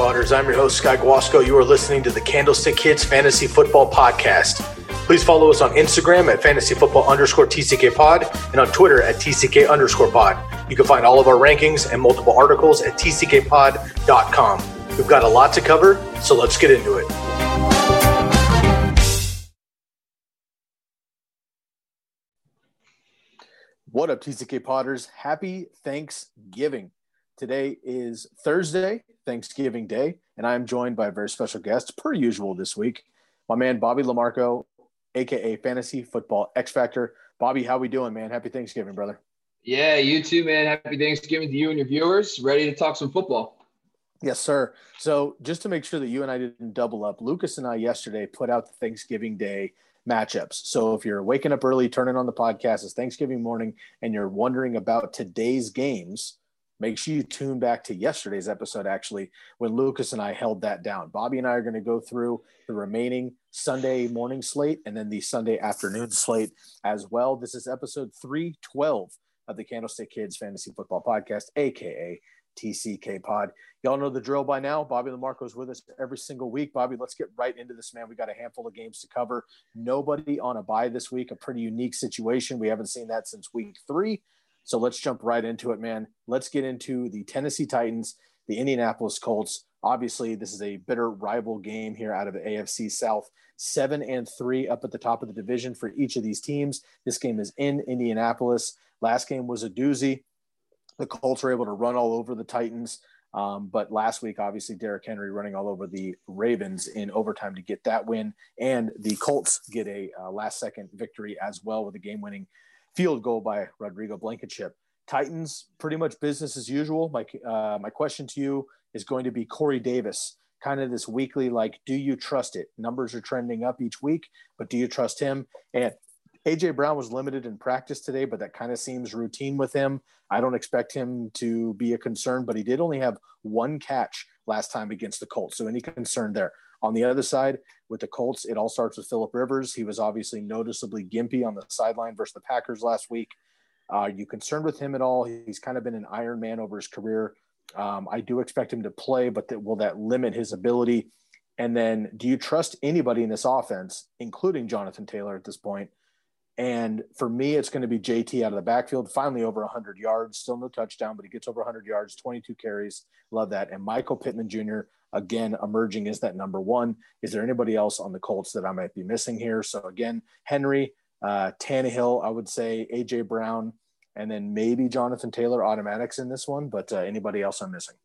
Up, I'm your host, Sky Guasco. You are listening to the Candlestick Kids Fantasy Football Podcast. Please follow us on Instagram at fantasy football underscore TCK pod and on Twitter at TCK underscore pod. You can find all of our rankings and multiple articles at tckpod.com. We've got a lot to cover, so let's get into it. What up, TCK Potters? Happy Thanksgiving. Today is Thursday, Thanksgiving Day, and I am joined by a very special guest, per usual this week, my man Bobby LaMarco, aka Fantasy Football X Factor. Bobby, how we doing, man? Happy Thanksgiving, brother. Yeah, you too, man. Happy Thanksgiving to you and your viewers. Ready to talk some football. Yes, sir. So, just to make sure that you and I didn't double up, Lukas and I yesterday put out the Thanksgiving Day matchups. So, if you're waking up early, turning on the podcast, it's Thanksgiving morning, and you're wondering about today's games, make sure you tune back to yesterday's episode, actually, when Lukas and I held that down. Bobby and I are going to go through the remaining Sunday morning slate and then the Sunday afternoon slate as well. This is episode 312 of the Candlestick Kids Fantasy Football Podcast, aka TCK Pod. Y'all know the drill by now. Bobby LaMarco is with us every single week. Bobby, let's get right into this, man. We got a handful of games to cover. Nobody on a buy this week, a pretty unique situation. We haven't seen that since week three. So let's jump right into it, man. Let's get into the Tennessee Titans, the Indianapolis Colts. Obviously, this is a bitter rival game here out of the AFC South. Seven and three up at the top of the division for each of these teams. This game is in Indianapolis. Last game was a doozy. The Colts were able to run all over the Titans. Um, but last week, obviously, Derrick Henry running all over the Ravens in overtime to get that win. And the Colts get a uh, last second victory as well with a game winning field goal by Rodrigo Blankenship. Titans, pretty much business as usual. My, uh, my question to you is going to be Corey Davis, kind of this weekly, like, do you trust it? Numbers are trending up each week, but do you trust him? And AJ Brown was limited in practice today, but that kind of seems routine with him. I don't expect him to be a concern, but he did only have one catch last time against the Colts. So any concern there? On the other side, with the Colts, it all starts with Philip Rivers. He was obviously noticeably gimpy on the sideline versus the Packers last week. Uh, are you concerned with him at all? He's kind of been an Iron Man over his career. Um, I do expect him to play, but that, will that limit his ability? And then, do you trust anybody in this offense, including Jonathan Taylor at this point? And for me, it's going to be JT out of the backfield, finally over 100 yards, still no touchdown, but he gets over 100 yards, 22 carries. Love that. And Michael Pittman Jr., again, emerging as that number one. Is there anybody else on the Colts that I might be missing here? So, again, Henry, uh, Tannehill, I would say AJ Brown, and then maybe Jonathan Taylor automatics in this one, but uh, anybody else I'm missing?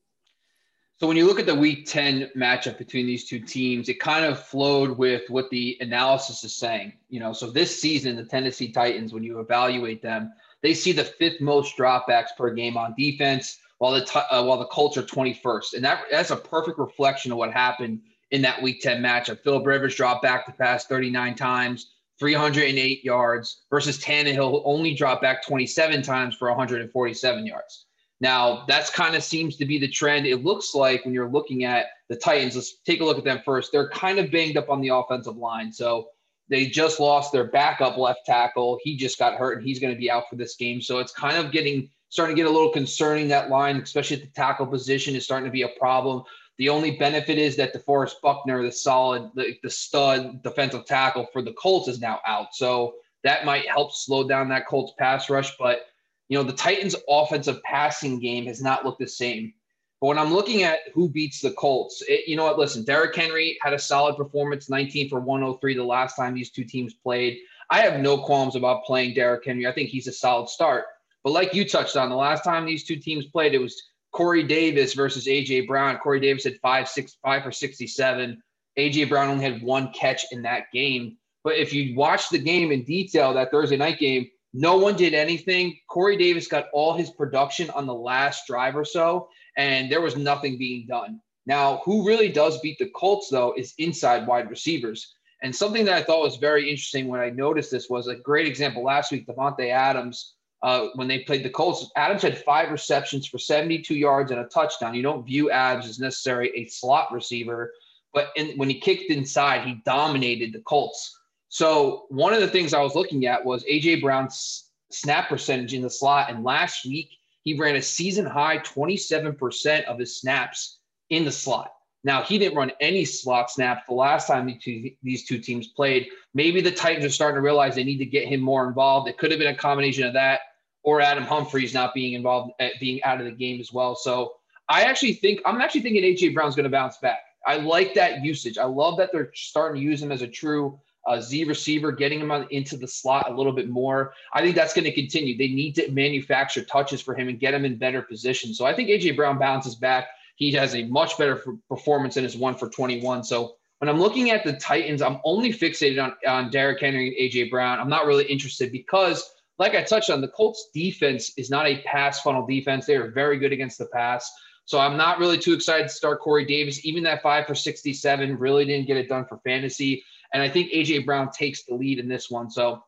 So when you look at the week 10 matchup between these two teams, it kind of flowed with what the analysis is saying. You know, so this season, the Tennessee Titans, when you evaluate them, they see the fifth most dropbacks per game on defense, while the uh, while the Colts are 21st, and that that's a perfect reflection of what happened in that Week 10 matchup. Philip Rivers dropped back to pass 39 times, 308 yards, versus Tannehill, who only dropped back 27 times for 147 yards. Now, that's kind of seems to be the trend. It looks like when you're looking at the Titans, let's take a look at them first. They're kind of banged up on the offensive line. So they just lost their backup left tackle. He just got hurt and he's going to be out for this game. So it's kind of getting starting to get a little concerning. That line, especially at the tackle position, is starting to be a problem. The only benefit is that DeForest Buckner, the solid, the, the stud defensive tackle for the Colts, is now out. So that might help slow down that Colts pass rush. But you know, the Titans' offensive passing game has not looked the same. But when I'm looking at who beats the Colts, it, you know what? Listen, Derrick Henry had a solid performance, 19 for 103 the last time these two teams played. I have no qualms about playing Derrick Henry. I think he's a solid start. But like you touched on, the last time these two teams played, it was Corey Davis versus AJ Brown. Corey Davis had five, six, five for 67. AJ Brown only had one catch in that game. But if you watch the game in detail, that Thursday night game, no one did anything. Corey Davis got all his production on the last drive or so, and there was nothing being done. Now, who really does beat the Colts, though, is inside wide receivers. And something that I thought was very interesting when I noticed this was a great example last week, Davante Adams, uh, when they played the Colts. Adams had five receptions for 72 yards and a touchdown. You don't view Adams as necessarily a slot receiver, but in, when he kicked inside, he dominated the Colts. So one of the things I was looking at was AJ Brown's snap percentage in the slot. And last week, he ran a season high 27% of his snaps in the slot. Now, he didn't run any slot snaps the last time two, these two teams played. Maybe the Titans are starting to realize they need to get him more involved. It could have been a combination of that or Adam Humphries not being involved, eh, being out of the game as well. So I actually think, I'm actually thinking AJ Brown's going to bounce back. I like that usage. I love that they're starting to use him as a true uh, Z receiver, getting him on, into the slot a little bit more. I think that's going to continue. They need to manufacture touches for him and get him in better position. So I think AJ Brown bounces back. He has a much better performance in his one for 21. So when I'm looking at the Titans, I'm only fixated on, on Derrick Henry and AJ Brown. I'm not really interested because, like I touched on, the Colts defense is not a pass funnel defense. They are very good against the pass. So I'm not really too excited to start Corey Davis. Even that five for 67 really didn't get it done for fantasy. And I think AJ Brown takes the lead in this one. So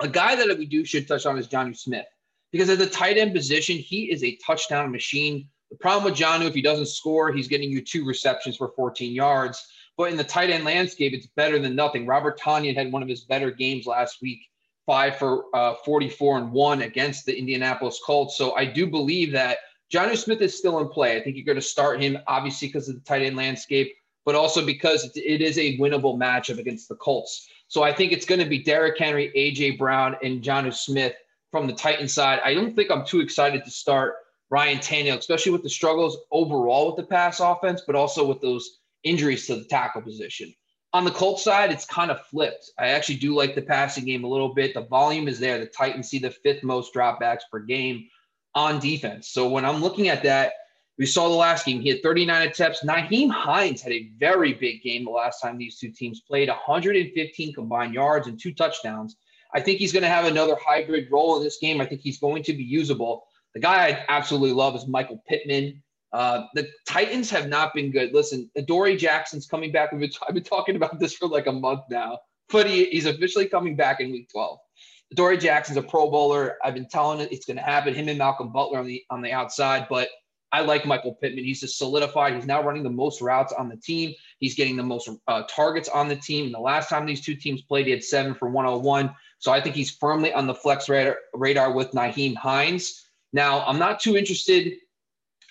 a guy that we do should touch on is Jonnu Smith because at the tight end position, he is a touchdown machine. The problem with Jonnu, if he doesn't score, he's getting you two receptions for 14 yards. But in the tight end landscape, it's better than nothing. Robert Tonyan had one of his better games last week, five for uh, 44 and one against the Indianapolis Colts. So I do believe that Jonnu Smith is still in play. I think you're going to start him, obviously, because of the tight end landscape, but also because it is a winnable matchup against the Colts. So I think it's going to be Derrick Henry, AJ Brown, and Jonnu Smith from the Titan side. I don't think I'm too excited to start Ryan Tannehill, especially with the struggles overall with the pass offense, but also with those injuries to the tackle position. On the Colts side, it's kind of flipped. I actually do like the passing game a little bit. The volume is there. The Titans see the fifth most dropbacks per game on defense. So when I'm looking at that, we saw the last game. He had 39 attempts. Nyheim Hines had a very big game the last time these two teams played 115 combined yards and two touchdowns. I think he's going to have another hybrid role in this game. I think he's going to be usable. The guy I absolutely love is Michael Pittman. Uh, the Titans have not been good. Listen, Adoree Jackson's coming back. I've been, I've been talking about this for like a month now, but he, he's officially coming back in week 12. Dory Jackson's a Pro Bowler. I've been telling it it's going to happen. Him and Malcolm Butler on the on the outside, but I like Michael Pittman. He's just solidified. He's now running the most routes on the team. He's getting the most uh, targets on the team. And the last time these two teams played, he had seven for 101. So I think he's firmly on the flex radar, radar with Nyheim Hines. Now, I'm not too interested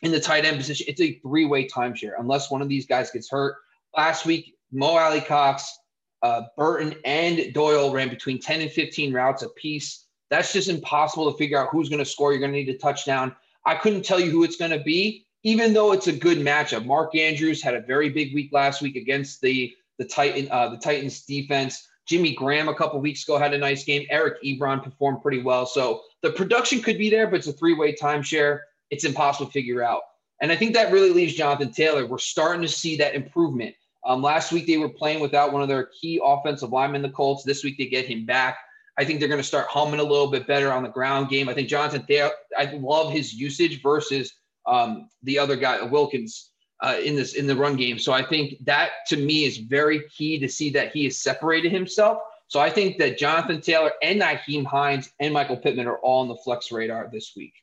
in the tight end position. It's a three way timeshare unless one of these guys gets hurt. Last week, Mo Alie-Cox, uh, Burton and Doyle ran between 10 and 15 routes apiece. That's just impossible to figure out who's going to score. You're going to need a touchdown. I couldn't tell you who it's going to be, even though it's a good matchup. Mark Andrews had a very big week last week against the the Titan uh, the Titans defense. Jimmy Graham a couple weeks ago had a nice game. Eric Ebron performed pretty well. So the production could be there, but it's a three way timeshare. It's impossible to figure out. And I think that really leaves Jonathan Taylor. We're starting to see that improvement. Um, last week they were playing without one of their key offensive linemen, the Colts. This week they get him back. I think they're going to start humming a little bit better on the ground game. I think Jonathan Taylor, I love his usage versus um, the other guy, Wilkins, uh, in this in the run game. So I think that to me is very key to see that he has separated himself. So I think that Jonathan Taylor and Nyheim Hines and Michael Pittman are all on the flex radar this week.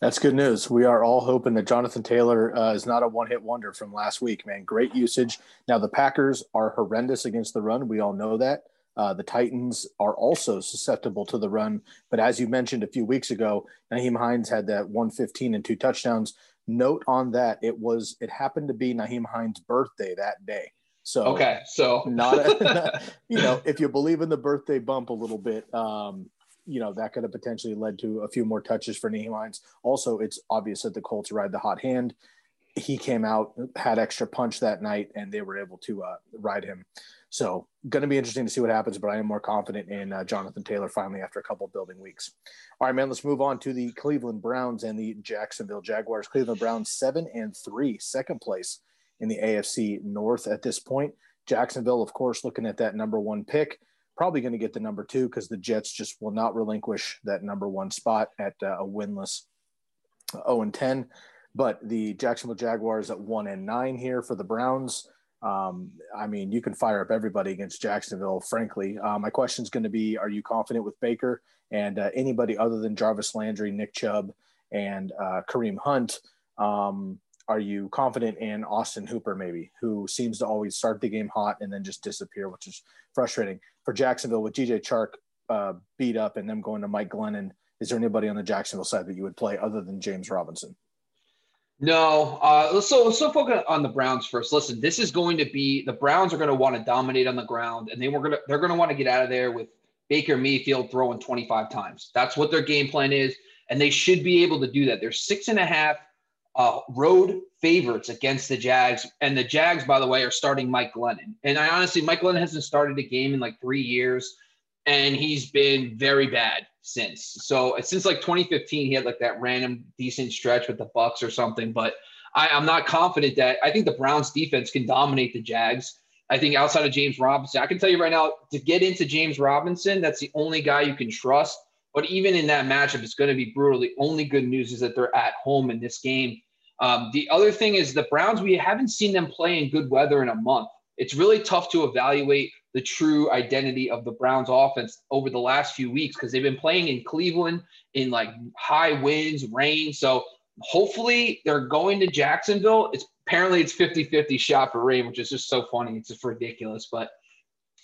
That's good news. We are all hoping that Jonathan Taylor uh, is not a one hit wonder from last week, man. Great usage. Now, the Packers are horrendous against the run. We all know that. Uh, the Titans are also susceptible to the run. But as you mentioned a few weeks ago, Nyheim Hines had that 115 and two touchdowns. Note on that it was it happened to be Nyheim Hines' birthday that day. So okay, so not, a, not, you know if you believe in the birthday bump a little bit, um, you know that could have potentially led to a few more touches for Hines. Also, it's obvious that the Colts ride the hot hand. He came out, had extra punch that night, and they were able to uh, ride him. So, going to be interesting to see what happens. But I am more confident in uh, Jonathan Taylor finally after a couple building weeks. All right, man. Let's move on to the Cleveland Browns and the Jacksonville Jaguars. Cleveland Browns seven and three, second place in the AFC North at this point. Jacksonville, of course, looking at that number one pick probably going to get the number two because the Jets just will not relinquish that number one spot at uh, a winless 0 and 10. But the Jacksonville Jaguars at one and nine here for the Browns. Um, I mean, you can fire up everybody against Jacksonville, frankly. Uh, my question is going to be Are you confident with Baker and uh, anybody other than Jarvis Landry, Nick Chubb, and uh, Kareem Hunt? Um, are you confident in Austin Hooper, maybe, who seems to always start the game hot and then just disappear, which is frustrating for Jacksonville with DJ Chark uh, beat up and them going to Mike Glennon? Is there anybody on the Jacksonville side that you would play other than James Robinson? No. Uh, so so focus on the Browns first. Listen, this is going to be the Browns are going to want to dominate on the ground, and they were gonna they're going to want to get out of there with Baker Mayfield throwing 25 times. That's what their game plan is, and they should be able to do that. They're six and a half uh, road favorites against the Jags, and the Jags, by the way, are starting Mike Glennon. And I honestly, Mike Glennon hasn't started a game in like three years, and he's been very bad since. So since like 2015, he had like that random decent stretch with the Bucs or something. But I, I'm not confident that I think the Browns defense can dominate the Jags. I think outside of James Robinson, I can tell you right now to get into James Robinson, that's the only guy you can trust. But even in that matchup, it's going to be brutal. The only good news is that they're at home in this game. Um, the other thing is the Browns, we haven't seen them play in good weather in a month. It's really tough to evaluate the true identity of the Browns offense over the last few weeks because they've been playing in Cleveland in like high winds, rain. So hopefully they're going to Jacksonville. It's apparently it's 50-50 shot for rain, which is just so funny. It's just ridiculous. But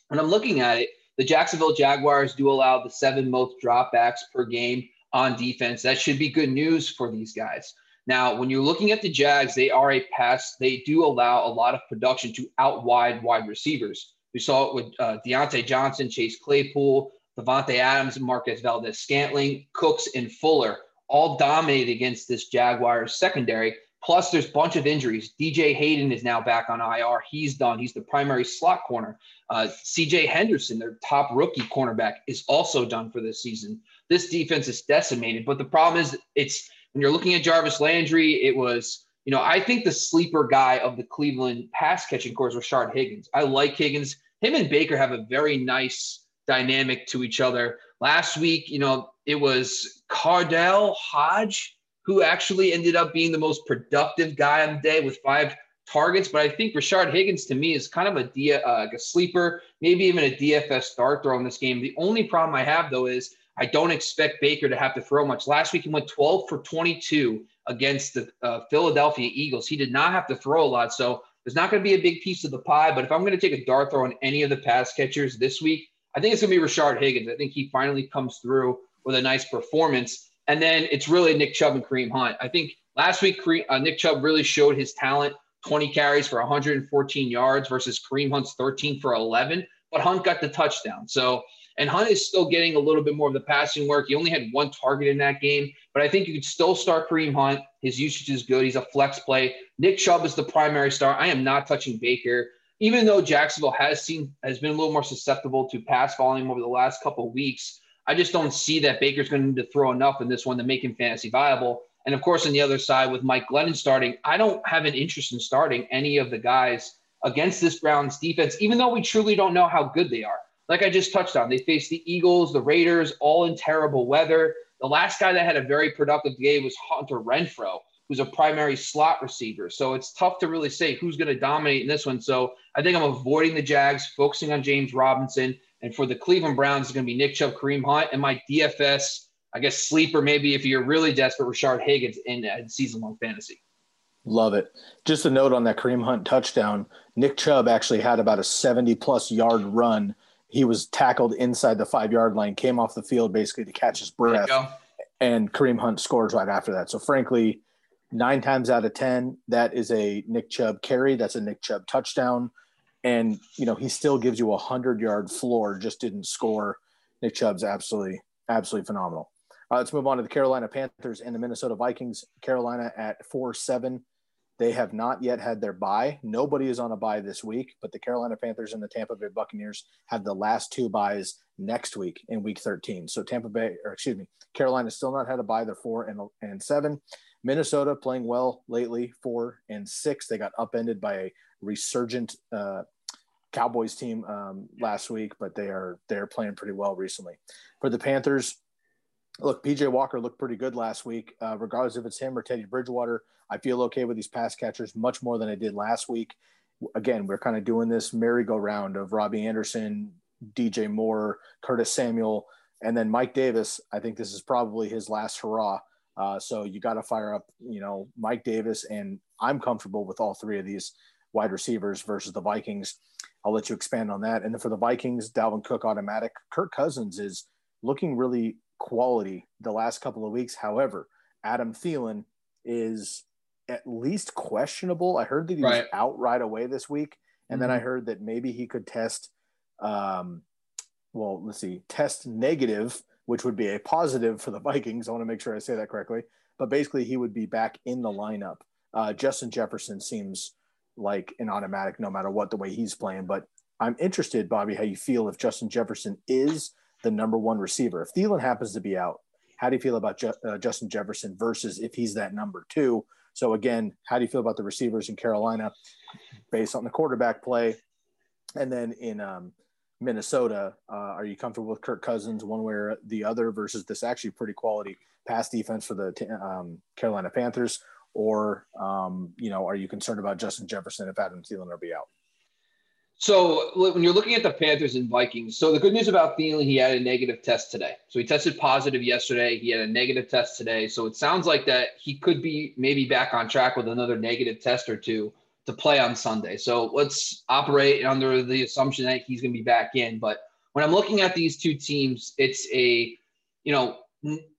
when I'm looking at it, the Jacksonville Jaguars do allow the seven most dropbacks per game on defense. That should be good news for these guys. Now, when you're looking at the Jags, they are a pass. They do allow a lot of production to out wide wide receivers. We saw it with uh, Diontae Johnson, Chase Claypool, Davante Adams, Marquez Valdes-Scantling, Cooks, and Fuller all dominated against this Jaguars secondary. Plus, there's a bunch of injuries. DJ Hayden is now back on IR. He's done. He's the primary slot corner. Uh, CJ Henderson, their top rookie cornerback, is also done for this season. This defense is decimated. But the problem is, it's when you're looking at Jarvis Landry, it was you know, I think the sleeper guy of the Cleveland pass catching course was Rashard Higgins. I like Higgins. Him and Baker have a very nice dynamic to each other. Last week, you know, it was KhaDarel Hodge who actually ended up being the most productive guy on the day with five targets. But I think Rashard Higgins to me is kind of a, D, uh, a sleeper, maybe even a DFS start throw in this game. The only problem I have though is I don't expect Baker to have to throw much. Last week he went 12 for 22 against the uh, Philadelphia Eagles. He did not have to throw a lot. So there's not going to be a big piece of the pie. But if I'm going to take a dart throw on any of the pass catchers this week, I think it's going to be Rashard Higgins. I think he finally comes through with a nice performance. And then it's really Nick Chubb and Kareem Hunt. I think last week, uh, Nick Chubb really showed his talent 20 carries for 114 yards versus Kareem Hunt's 13 for 11. But Hunt got the touchdown. So and Hunt is still getting a little bit more of the passing work. He only had one target in that game, but I think you could still start Kareem Hunt. His usage is good. He's a flex play. Nick Chubb is the primary star. I am not touching Baker. Even though Jacksonville has seen has been a little more susceptible to pass volume over the last couple of weeks, I just don't see that Baker's going to need to throw enough in this one to make him fantasy viable. And of course, on the other side with Mike Glennon starting, I don't have an interest in starting any of the guys against this Browns defense, even though we truly don't know how good they are like I just touched on, they faced the Eagles, the Raiders, all in terrible weather. The last guy that had a very productive game was Hunter Renfrow, who's a primary slot receiver. So it's tough to really say who's going to dominate in this one. So I think I'm avoiding the Jags, focusing on James Robinson. And for the Cleveland Browns, it's going to be Nick Chubb, Kareem Hunt, and my DFS, I guess, sleeper, maybe if you're really desperate, Rashard Higgins in, in season long fantasy. Love it. Just a note on that Kareem Hunt touchdown. Nick Chubb actually had about a 70 plus yard run he was tackled inside the five yard line, came off the field basically to catch his breath, and Kareem Hunt scores right after that. So, frankly, nine times out of 10, that is a Nick Chubb carry. That's a Nick Chubb touchdown. And, you know, he still gives you a 100 yard floor, just didn't score. Nick Chubb's absolutely, absolutely phenomenal. Uh, let's move on to the Carolina Panthers and the Minnesota Vikings. Carolina at 4 7. They have not yet had their bye. Nobody is on a bye this week, but the Carolina Panthers and the Tampa Bay Buccaneers have the last two buys next week in week 13. So Tampa Bay, or excuse me, Carolina still not had a bye. They're four and, and seven. Minnesota playing well lately, four and six. They got upended by a resurgent uh, Cowboys team um, last week, but they are they're playing pretty well recently. For the Panthers, look, PJ Walker looked pretty good last week. Uh, regardless if it's him or Teddy Bridgewater, I feel okay with these pass catchers much more than I did last week. Again, we're kind of doing this merry-go-round of Robbie Anderson, DJ Moore, Curtis Samuel, and then Mike Davis. I think this is probably his last hurrah. Uh, so you got to fire up, you know, Mike Davis, and I'm comfortable with all three of these wide receivers versus the Vikings. I'll let you expand on that. And then for the Vikings, Dalvin Cook automatic. Kirk Cousins is looking really quality the last couple of weeks. However, Adam Thielen is at least questionable. I heard that he right. was out right away this week, and mm-hmm. then I mm-hmm. heard that maybe he could test. Um, well, let's see, test negative, which would be a positive for the Vikings. I want to make sure I say that correctly. But basically, he would be back in the lineup. Uh, Justin Jefferson seems like an automatic no matter what the way he's playing. But I'm interested, Bobby, how you feel if Justin Jefferson is the number one receiver. If Thielen happens to be out, how do you feel about Ju- uh, Justin Jefferson versus if he's that number two? So again, how do you feel about the receivers in Carolina based on the quarterback play? And then in um, Minnesota, uh, are you comfortable with Kirk Cousins one way or the other versus this actually pretty quality pass defense for the um, Carolina Panthers? Or, um, you know, are you concerned about Justin Jefferson if Adam Thielen will be out? So when you're looking at the Panthers and Vikings, so the good news about Thielen, he had a negative test today. So he tested positive yesterday. He had a negative test today. So it sounds like that he could be maybe back on track with another negative test or two to play on Sunday. So let's operate under the assumption that he's going to be back in. But when I'm looking at these two teams, it's a, you know,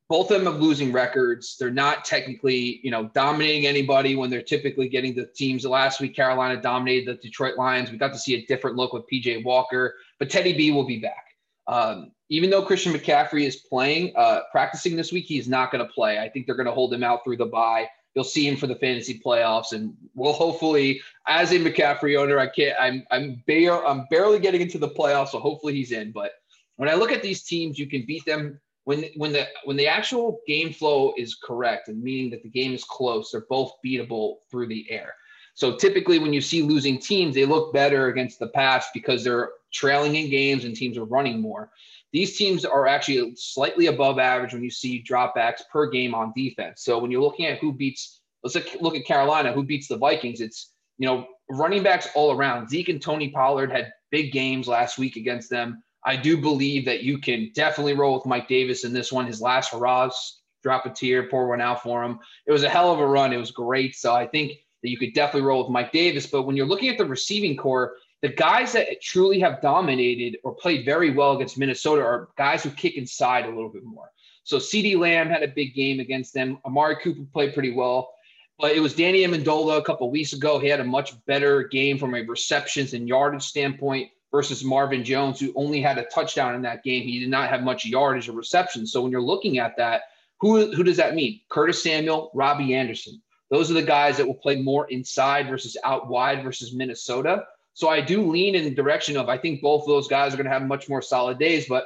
both of them have losing records. They're not technically, you know, dominating anybody when they're typically getting the teams. Last week, Carolina dominated the Detroit Lions. We got to see a different look with PJ Walker, but Teddy B will be back. Um, even though Christian McCaffrey is playing, uh, practicing this week, he's not going to play. I think they're going to hold him out through the bye. You'll see him for the fantasy playoffs, and we'll hopefully, as a McCaffrey owner, I can't. I'm I'm, bare, I'm barely getting into the playoffs, so hopefully he's in. But when I look at these teams, you can beat them when when the when the actual game flow is correct and meaning that the game is close, they're both beatable through the air. So typically, when you see losing teams, they look better against the pass because they're trailing in games and teams are running more. These teams are actually slightly above average when you see dropbacks per game on defense. So when you're looking at who beats, let's look at Carolina, who beats the Vikings. It's you know running backs all around. Zeke and Tony Pollard had big games last week against them. I do believe that you can definitely roll with Mike Davis in this one. His last hurrahs, drop a tear, pour one out for him. It was a hell of a run. It was great. So I think that you could definitely roll with Mike Davis. But when you're looking at the receiving corps, the guys that truly have dominated or played very well against Minnesota are guys who kick inside a little bit more. So CeeDee Lamb had a big game against them. Amari Cooper played pretty well. But it was Danny Amendola a couple weeks ago. He had a much better game from a receptions and yardage standpoint versus Marvin Jones, who only had a touchdown in that game. He did not have much yardage or reception. So when you're looking at that, who, who does that mean? Curtis Samuel, Robbie Anderson. Those are the guys that will play more inside versus out wide versus Minnesota. So I do lean in the direction of I think both of those guys are going to have much more solid days, but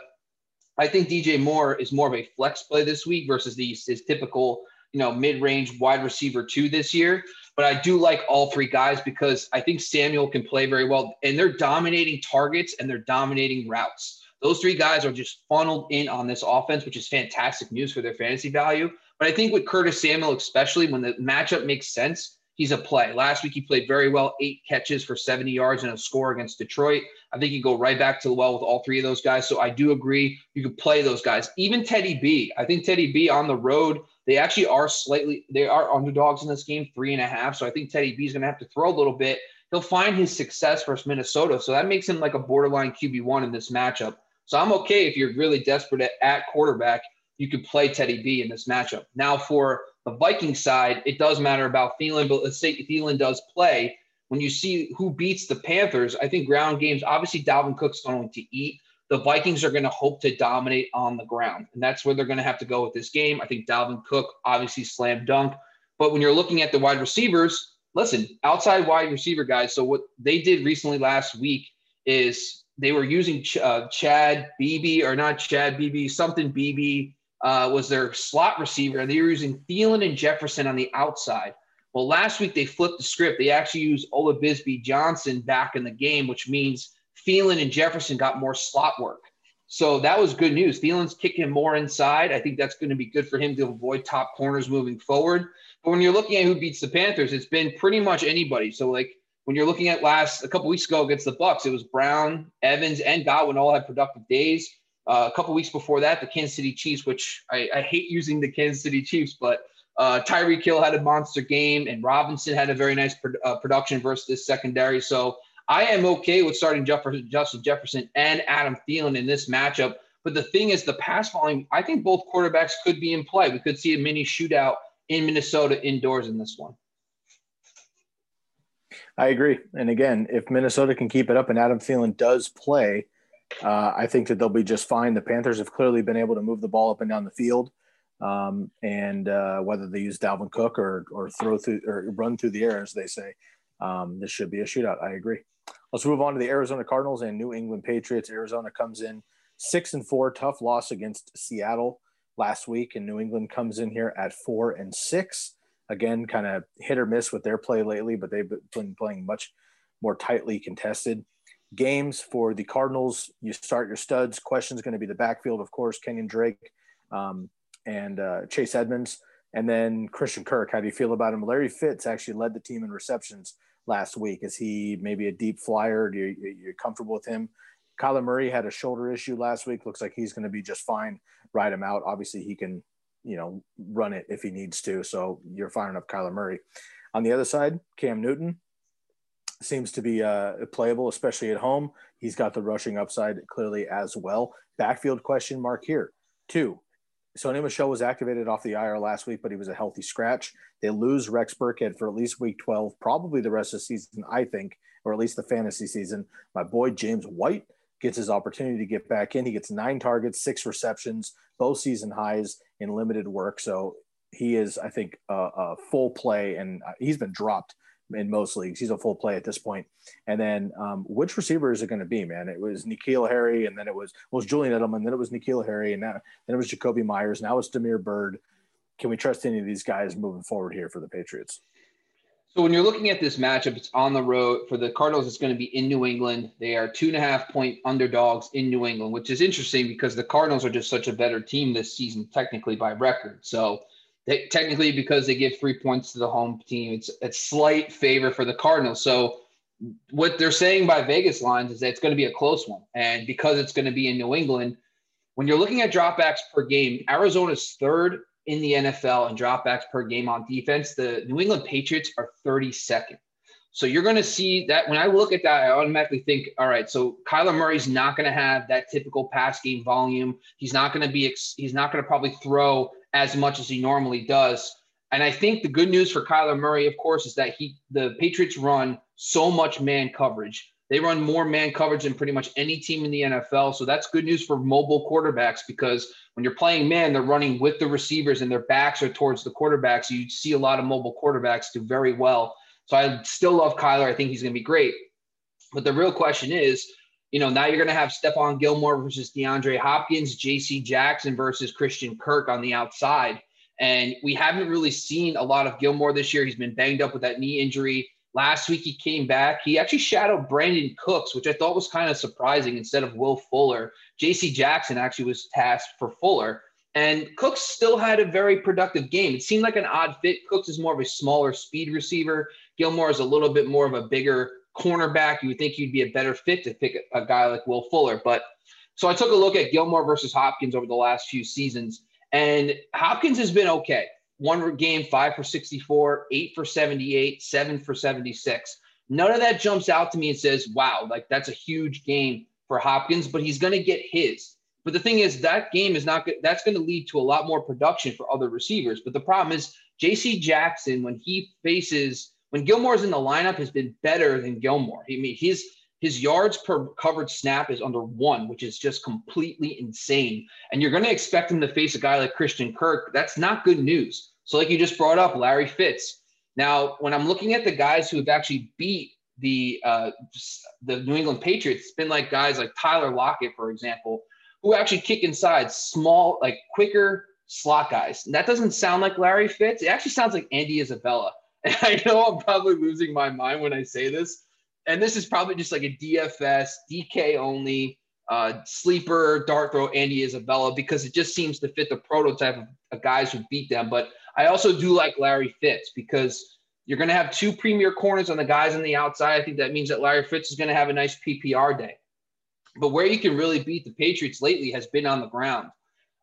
I think DJ Moore is more of a flex play this week versus the, his typical, you know, mid-range wide receiver two this year. But I do like all three guys because I think Samuel can play very well, and they're dominating targets and they're dominating routes. Those three guys are just funneled in on this offense, which is fantastic news for their fantasy value. But I think with Curtis Samuel, especially when the matchup makes sense, he's a play. Last week he played very well, eight catches for 70 yards and a score against Detroit. I think you go right back to the well with all three of those guys. So I do agree you could play those guys. Even Teddy B. I think Teddy B on the road they actually are slightly they are underdogs in this game, three and a half. So I think Teddy B is going to have to throw a little bit. He'll find his success versus Minnesota, so that makes him like a borderline QB one in this matchup. So I'm okay if you're really desperate at, at quarterback, you could play Teddy B in this matchup. Now for the Viking side, it does matter about Thielen, but let's say Thielen does play. When you see who beats the Panthers, I think ground games, obviously Dalvin Cook's going to eat the Vikings are going to hope to dominate on the ground. And that's where they're going to have to go with this game. I think Dalvin Cook, obviously, slam dunk. But when you're looking at the wide receivers, listen, outside wide receiver guys. So what they did recently last week is they were using Ch- uh, Chad Beebe or not Chad Beebe, something Beebe uh, was their slot receiver. And they were using Thielen and Jefferson on the outside. Well, last week they flipped the script. They actually used Olabisi Johnson back in the game, which means Thielen and Jefferson got more slot work. So that was good news. Thielen's kicking more inside. I think that's going to be good for him to avoid top corners moving forward. But when you're looking at who beats the Panthers, it's been pretty much anybody. So like when you're looking at last a couple weeks ago against the Bucs, it was Brown, Evans, and Godwin all had productive days. Uh, a couple weeks before that, the Kansas City Chiefs, which I, I hate using the Kansas City Chiefs, but uh, Tyreek Hill had a monster game, and Robinson had a very nice pro- uh, production versus this secondary. So I am okay with starting Jefferson, Justin Jefferson and Adam Thielen in this matchup. But the thing is, the pass volume, I think both quarterbacks could be in play. We could see a mini shootout in Minnesota indoors in this one. I agree. And again, if Minnesota can keep it up and Adam Thielen does play, uh, I think that they'll be just fine. The Panthers have clearly been able to move the ball up and down the field. Um, and uh, whether they use Dalvin Cook or, or throw through or run through the air, as they say, um, this should be a shootout. I agree. Let's move on to the Arizona Cardinals and New England Patriots. Arizona comes in six and four, tough loss against Seattle last week, and New England comes in here at four and six. Again, kind of hit or miss with their play lately, but they've been playing much more tightly contested games for the Cardinals. You start your studs. Question is going to be the backfield, of course, Kenyan Drake um, and uh, Chase Edmonds, and then Christian Kirk. How do you feel about him? Larry Fitz actually led the team in receptions last week. Is he maybe a deep flyer? Do you, you're comfortable with him? Kyler Murray had a shoulder issue last week. Looks like he's going to be just fine. Ride him out. Obviously, he can, you know, run it if he needs to. So you're firing up Kyler Murray. On the other side, Cam Newton seems to be uh, playable, especially at home. He's got the rushing upside clearly as well. Backfield question mark here. Two, Sony Michel was activated off the IR last week, but he was a healthy scratch. They lose Rex Burkhead for at least week 12, probably the rest of the season, I think, or at least the fantasy season. My boy James White gets his opportunity to get back in. He gets nine targets, six receptions, both season highs in limited work. So he is, I think, a, a full play, and uh, he's been dropped in most leagues. He's a full play at this point. And then um, which receiver is it going to be, man? It was N'Keal Harry, and then it was well, it was Julian Edelman, then it was N'Keal Harry, and now then it was Jakobi Meyers. Now it's Damiere Byrd. Can we trust any of these guys moving forward here for the Patriots? So when you're looking at this matchup, it's on the road for the Cardinals. It's going to be in New England. They are two and a half point underdogs in New England, which is interesting because the Cardinals are just such a better team this season, technically by record. So they, technically, because they give three points to the home team, it's a slight favor for the Cardinals. So what they're saying by Vegas lines is that it's going to be a close one, and because it's going to be in New England, when you're looking at dropbacks per game, Arizona's third in the NFL in dropbacks per game on defense. The New England Patriots are 32nd. So you're going to see that when I look at that, I automatically think, all right, so Kyler Murray's not going to have that typical pass game volume. He's not going to be, he's not going to probably throw as much as he normally does. And I think the good news for Kyler Murray, of course, is that he the Patriots run so much man coverage. They run more man coverage than pretty much any team in the NFL. So that's good news for mobile quarterbacks because when you're playing man, they're running with the receivers and their backs are towards the quarterbacks. So you see a lot of mobile quarterbacks do very well. So I still love Kyler. I think he's going to be great. But the real question is, you know, now you're going to have Stephon Gilmore versus DeAndre Hopkins, J.C. Jackson versus Christian Kirk on the outside. And we haven't really seen a lot of Gilmore this year. He's been banged up with that knee injury. Last week he came back. He actually shadowed Brandin Cooks, which I thought was kind of surprising instead of Will Fuller. J.C. Jackson actually was tasked for Fuller. And Cooks still had a very productive game. It seemed like an odd fit. Cooks is more of a smaller speed receiver. Gilmore is a little bit more of a bigger cornerback. You would think you'd be a better fit to pick a, guy like Will Fuller. But so I took a look at Gilmore versus Hopkins over the last few seasons, and Hopkins has been okay. One game, five for 64, eight for 78, seven for 76. None of that jumps out to me and says, wow, like that's a huge game for Hopkins, but he's going to get his. But the thing is, that game is not good. That's going to lead to a lot more production for other receivers. But the problem is, J.C. Jackson, when he faces when Gilmore's in the lineup, has been better than Gilmore. I mean, his his yards per covered snap is under one, which is just completely insane. And you're going to expect him to face a guy like Christian Kirk. That's not good news. So, like you just brought up, Larry Fitz. Now, when I'm looking at the guys who have actually beat the uh, the New England Patriots, it's been like guys like Tyler Lockett, for example, who actually kick inside small, like quicker slot guys. And that doesn't sound like Larry Fitz. It actually sounds like Andy Isabella. And I know I'm probably losing my mind when I say this. And this is probably just like a DFS, DK only uh, sleeper dart throw Andy Isabella because it just seems to fit the prototype of, of guys who beat them. But I also do like Larry Fitz because you're going to have two premier corners on the guys on the outside. I think that means that Larry Fitz is going to have a nice PPR day. But where you can really beat the Patriots lately has been on the ground.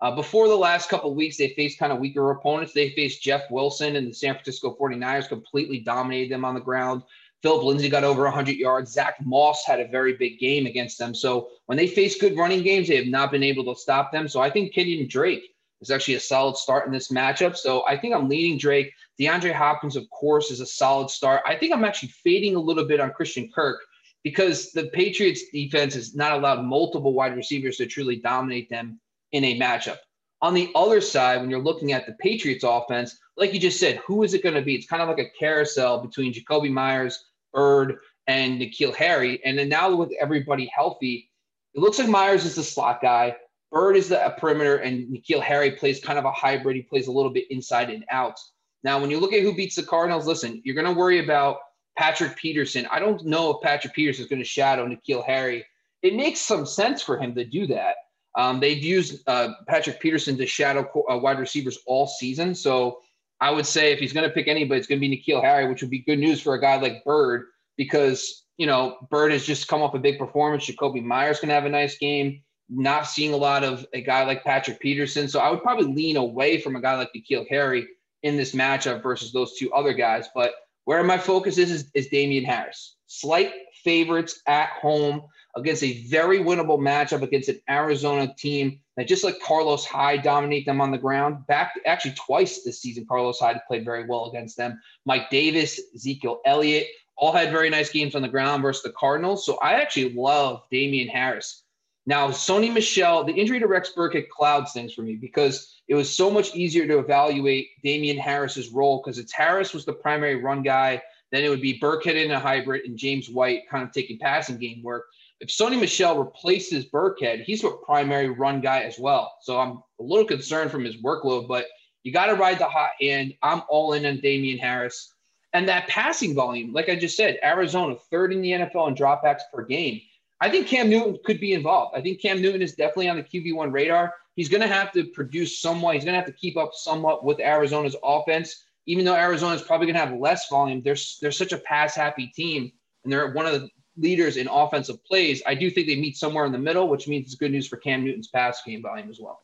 Uh, before the last couple weeks, they faced kind of weaker opponents. They faced Jeff Wilson and the San Francisco 49ers, completely dominated them on the ground. Phillip Lindsay got over 100 yards. Zach Moss had a very big game against them. So when they face good running games, they have not been able to stop them. So I think Kenyan Drake is actually a solid start in this matchup. So I think I'm leading Drake. DeAndre Hopkins, of course, is a solid start. I think I'm actually fading a little bit on Christian Kirk because the Patriots defense has not allowed multiple wide receivers to truly dominate them in a matchup. On the other side, when you're looking at the Patriots offense, like you just said, who is it going to be? It's kind of like a carousel between Jakobi Meyers, Byrd, and N'Keal Harry. And then now with everybody healthy, it looks like Meyers is the slot guy. Byrd is the perimeter, and N'Keal Harry plays kind of a hybrid. He plays a little bit inside and out. Now, when you look at who beats the Cardinals, listen, you're going to worry about Patrick Peterson. I don't know if Patrick Peterson is going to shadow N'Keal Harry. It makes some sense for him to do that. Um, they've used uh, Patrick Peterson to shadow uh, wide receivers all season. So I would say if he's going to pick anybody, it's going to be N'Keal Harry, which would be good news for a guy like Byrd because, you know, Byrd has just come off a big performance. Jakobi going to have a nice game. Not seeing a lot of a guy like Patrick Peterson. So I would probably lean away from a guy like N'Keal Harry in this matchup versus those two other guys. But where my focus is, is, is Damien Harris. Slight favorites at home against a very winnable matchup against an Arizona team that just like Carlos Hyde dominate them on the ground. Back actually twice this season, Carlos Hyde played very well against them. Mike Davis, Ezekiel Elliott, all had very nice games on the ground versus the Cardinals. So I actually love Damien Harris. Now, Sony Michel, the injury to Rex Burkhead clouds things for me because it was so much easier to evaluate Damien Harris's role because it's Harris was the primary run guy. Then it would be Burkhead in a hybrid and James White kind of taking passing game work if Sony Michel replaces Burkhead, he's a primary run guy as well. So I'm a little concerned from his workload, but you got to ride the hot hand. I'm all in on Damien Harris. And that passing volume, like I just said, Arizona, third in the NFL in dropbacks per game. I think Cam Newton could be involved. I think Cam Newton is definitely on the QB1 radar. He's going to have to produce somewhat. He's going to have to keep up somewhat with Arizona's offense. Even though Arizona is probably going to have less volume, they're, they're such a pass happy team. And they're one of the leaders in offensive plays, I do think they meet somewhere in the middle, which means it's good news for Cam Newton's pass game volume as well.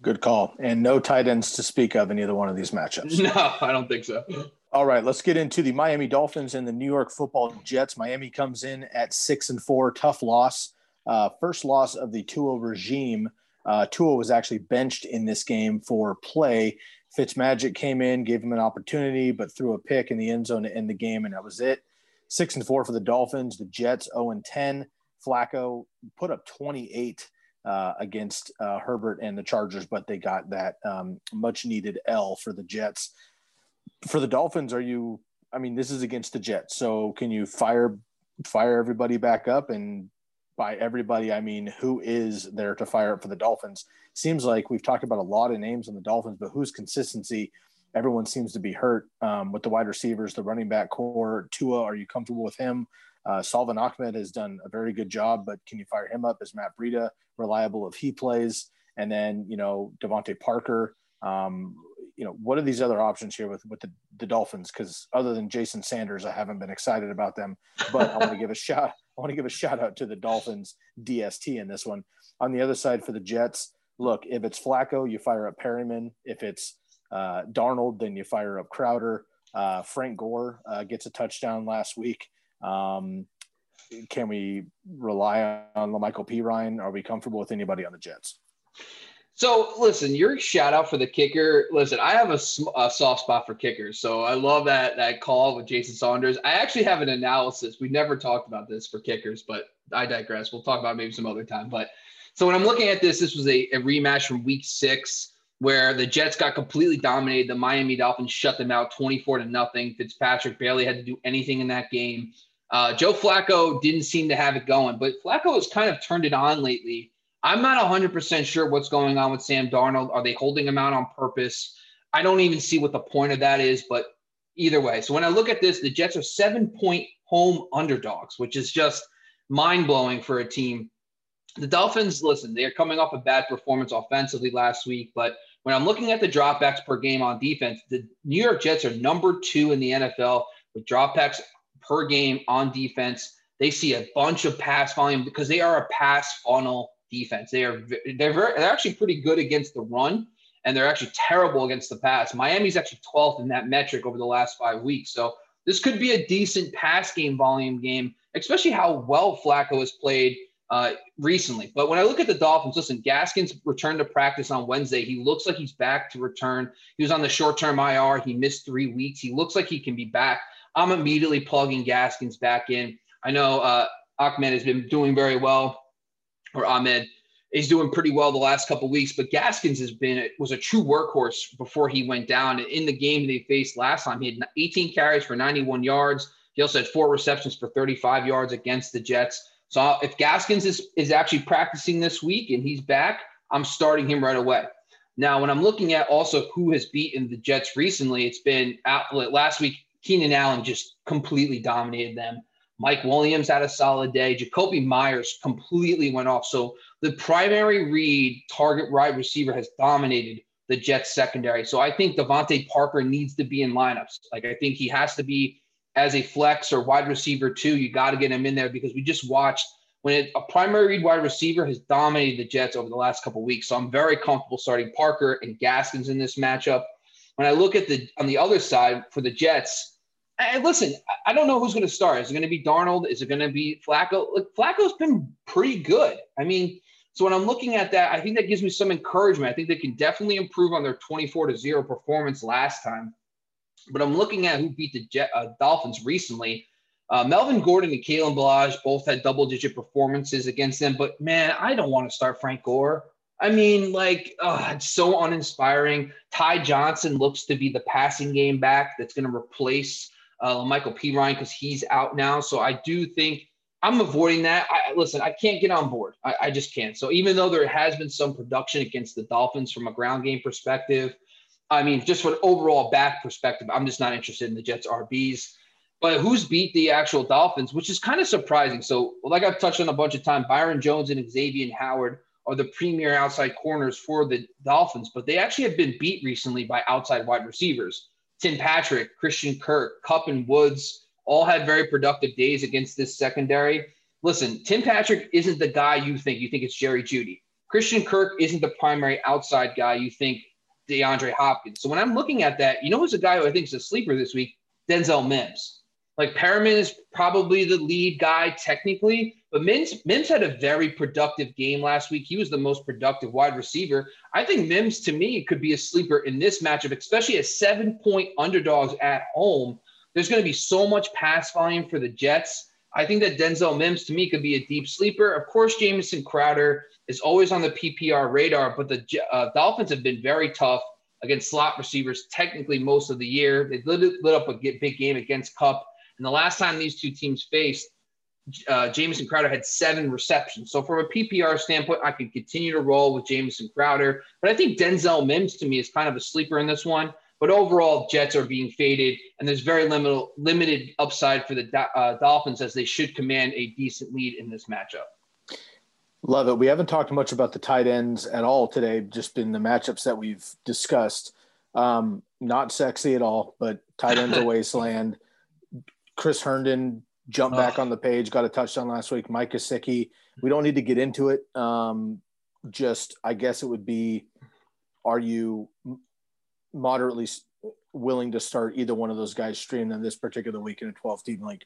Good call. And no tight ends to speak of in either one of these matchups. No, I don't think so. All right, let's get into the Miami Dolphins and the New York Football Jets. Miami comes in at six and four, tough loss, uh, first loss of the Tua regime. Uh, Tua was actually benched in this game for play. Fitzmagic came in, gave him an opportunity, but threw a pick in the end zone to end the game, and that was it six and four for the Dolphins. The Jets 0 and 10. Flacco put up 28 uh, against uh, Herbert and the Chargers, but they got that um, much needed L for the Jets. For the Dolphins, are you? I mean, this is against the Jets, so can you fire fire everybody back up? And by everybody, I mean who is there to fire up for the Dolphins? Seems like we've talked about a lot of names on the Dolphins, but whose consistency everyone seems to be hurt um, with the wide receivers, the running back corps. Tua, are you comfortable with him? Uh, Salvon Ahmed has done a very good job, but can you fire him up? Is Matt Breida reliable if he plays? And then, you know, DeVante Parker. Um, you know, what are these other options here with, with the, the Dolphins? Because other than Jason Sanders, I haven't been excited about them. But I want to give a shout. I want to give a shout out to the Dolphins DST in this one. On the other side for the Jets, look, if it's Flacco, you fire up Perriman. If it's uh, Darnold, then you fire up Crowder. Uh, Frank Gore uh, gets a touchdown last week. Um, can we rely on La'Mical Perine? Are we comfortable with anybody on the Jets? So listen, your shout out for the kicker. Listen, I have a, a, soft spot for kickers, so I love that that call with Jason Sanders. I actually have an analysis. We never talked about this for kickers, but I digress. We'll talk about maybe some other time. But so when I'm looking at this, this was a, a rematch from Week Six where the Jets got completely dominated. The Miami Dolphins shut them out 24 to nothing. Fitzpatrick barely had to do anything in that game. Uh, Joe Flacco didn't seem to have it going, but Flacco has kind of turned it on lately. I'm not 100% sure what's going on with Sam Darnold. Are they holding him out on purpose? I don't even see what the point of that is, but either way. So when I look at this, the Jets are seven point home underdogs, which is just mind blowing for a team the Dolphins, listen, they are coming off a bad performance offensively last week, but when I'm looking at the dropbacks per game on defense, the New York Jets are number two in the NFL with dropbacks per game on defense. They see a bunch of pass volume because they are a pass funnel defense. They are they're very, they're actually pretty good against the run, and they're actually terrible against the pass. Miami's actually 12th in that metric over the last five weeks. So this could be a decent pass game volume game, especially how well Flacco has played uh, recently. But when I look at the Dolphins, listen, Gaskins returned to practice on Wednesday. He looks like he's back to return. He was on the short term IR. He missed three weeks. He looks like he can be back. I'm immediately plugging Gaskins back in. I know uh, Ahmed has been doing very well, or Ahmed is doing pretty well the last couple weeks, but Gaskins has been was a true workhorse before he went down. In the game they faced last time, he had 18 carries for 91 yards. He also had four receptions for 35 yards against the Jets. So if Gaskins is, is actually practicing this week and he's back, I'm starting him right away. Now, when I'm looking at also who has beaten the Jets recently, it's been out, last week. Keenan Allen just completely dominated them. Mike Williams had a solid day. Jakobi Meyers completely went off. So the primary read target wide receiver has dominated the Jets secondary. So I think DeVante Parker needs to be in lineups. Like I think he has to be as a flex or wide receiver too. You got to get him in there because we just watched when it, a primary read wide receiver has dominated the Jets over the last couple weeks. So I'm very comfortable starting Parker and Gaskins in this matchup. When I look at the on the other side for the Jets, and listen, I don't know who's going to start. Is it going to be Darnold? Is it going to be Flacco? Look, Flacco's been pretty good. I mean, so when I'm looking at that, I think that gives me some encouragement. I think they can definitely improve on their 24 to zero performance last time. But I'm looking at who beat the Jet, uh, Dolphins recently. Uh, Melvin Gordon and Kalen Ballage both had double digit performances against them. But man, I don't want to start Frank Gore. I mean, like, oh, it's so uninspiring. Ty Johnson looks to be the passing game back that's going to replace uh, La'Mical Perine because he's out now. So I do think I'm avoiding that. I, listen, I can't get on board. I, I just can't. So even though there has been some production against the Dolphins from a ground game perspective, I mean, just from an overall back perspective, I'm just not interested in the Jets RBs. But who's beat the actual Dolphins, which is kind of surprising. So, like I've touched on a bunch of times, Byron Jones and Xavier Howard are the premier outside corners for the Dolphins, but they actually have been beat recently by outside wide receivers. Tim Patrick, Christian Kirk, Kupp, and Woods all had very productive days against this secondary. Listen, Tim Patrick isn't the guy you think. You think it's Jerry Jeudy. Christian Kirk isn't the primary outside guy you think DeAndre Hopkins. So when I'm looking at that, you know who's a guy who I think is a sleeper this week? Denzel Mims. Like Perriman is probably the lead guy technically, but Mims, Mims had a very productive game last week. He was the most productive wide receiver. I think Mims to me could be a sleeper in this matchup, especially as seven point underdogs at home. There's going to be so much pass volume for the Jets. I think that Denzel Mims to me could be a deep sleeper. Of course, Jamison Crowder is always on the PPR radar, but the uh, Dolphins have been very tough against slot receivers technically most of the year. They lit, lit up a big game against Kupp. And the last time these two teams faced, uh, Jamison Crowder had seven receptions. So from a PPR standpoint, I can continue to roll with Jamison Crowder. But I think Denzel Mims to me is kind of a sleeper in this one. But overall, Jets are being faded, and there's very limited limited upside for the uh, Dolphins as they should command a decent lead in this matchup. Love it. We haven't talked much about the tight ends at all today, just in the matchups that we've discussed. Um, not sexy at all, but tight ends a wasteland. Chris Herndon jumped oh. back on the page, got a touchdown last week. Mike Gesicki. We don't need to get into it. Um, just, I guess it would be are you moderately willing to start either one of those guys stream them this particular week in a 12 team league?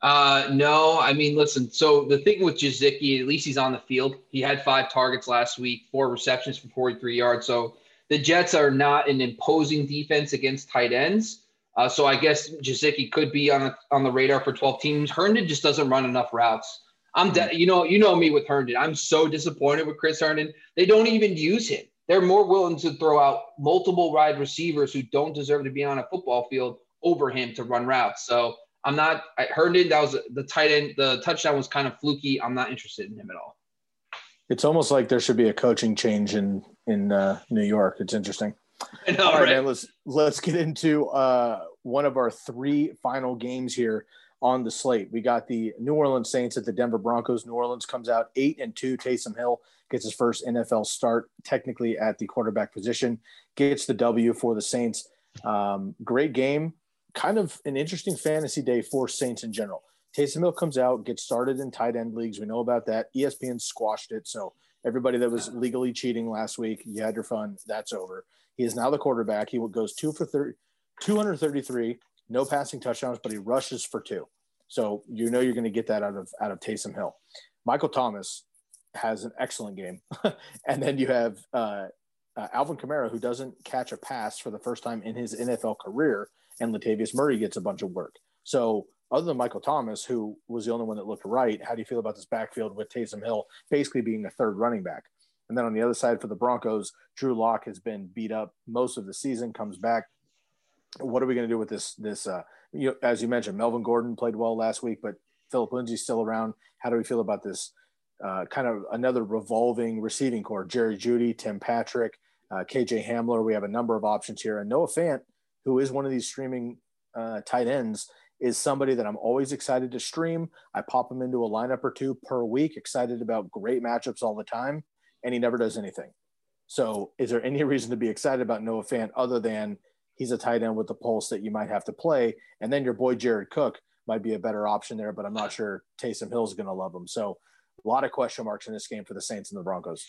Uh, no, I mean, listen. So the thing with Gesicki, at least he's on the field. He had five targets last week, four receptions for 43 yards. So the Jets are not an imposing defense against tight ends. Uh, so I guess Gesicki could be on the, on the radar for 12 teams. Herndon just doesn't run enough routes. I'm, de- you know, you know me with Herndon. I'm so disappointed with Chris Herndon. They don't even use him. They're more willing to throw out multiple wide receivers who don't deserve to be on a football field over him to run routes. So I'm not. I heard it. That was the tight end. The touchdown was kind of fluky. I'm not interested in him at all. It's almost like there should be a coaching change in in uh, New York. It's interesting. I know, all right, right? Man, let's let's get into uh, one of our three final games here. on the slate. We got the New Orleans Saints at the Denver Broncos. New Orleans comes out eight and two. Taysom Hill gets his first NFL start, technically at the quarterback position, gets the W for the Saints. Um, great game, kind of an interesting fantasy day for Saints in general. Taysom Hill comes out, gets started in tight end leagues. We know about that. ESPN squashed it, so everybody that was legally cheating last week, you had your fun. That's over. He is now the quarterback. He goes two for 30, 233, no passing touchdowns, but he rushes for two. So you know you're going to get that out of out of Taysom Hill. Michael Thomas has an excellent game, and then you have uh, uh, Alvin Kamara who doesn't catch a pass for the first time in his NFL career, and Latavius Murray gets a bunch of work. So other than Michael Thomas, who was the only one that looked right, how do you feel about this backfield with Taysom Hill basically being a third running back? And then on the other side for the Broncos, Drew Lock has been beat up most of the season, comes back. What are we going to do with this? This, uh, you as you mentioned, Melvin Gordon played well last week, but Phillip Lindsay's still around. How do we feel about this? Uh, kind of another revolving receiving corps: Jerry Jeudy, Tim Patrick, uh, KJ Hamler. We have a number of options here, and Noah Fant, who is one of these streaming uh, tight ends, is somebody that I'm always excited to stream. I pop him into a lineup or two per week, excited about great matchups all the time, and he never does anything. So, is there any reason to be excited about Noah Fant other than he's a tight end with the pulse that you might have to play? And then your boy Jared Cook might be a better option there, but I'm not sure Taysom Hill's going to love him. So, a lot of question marks in this game for the Saints and the Broncos.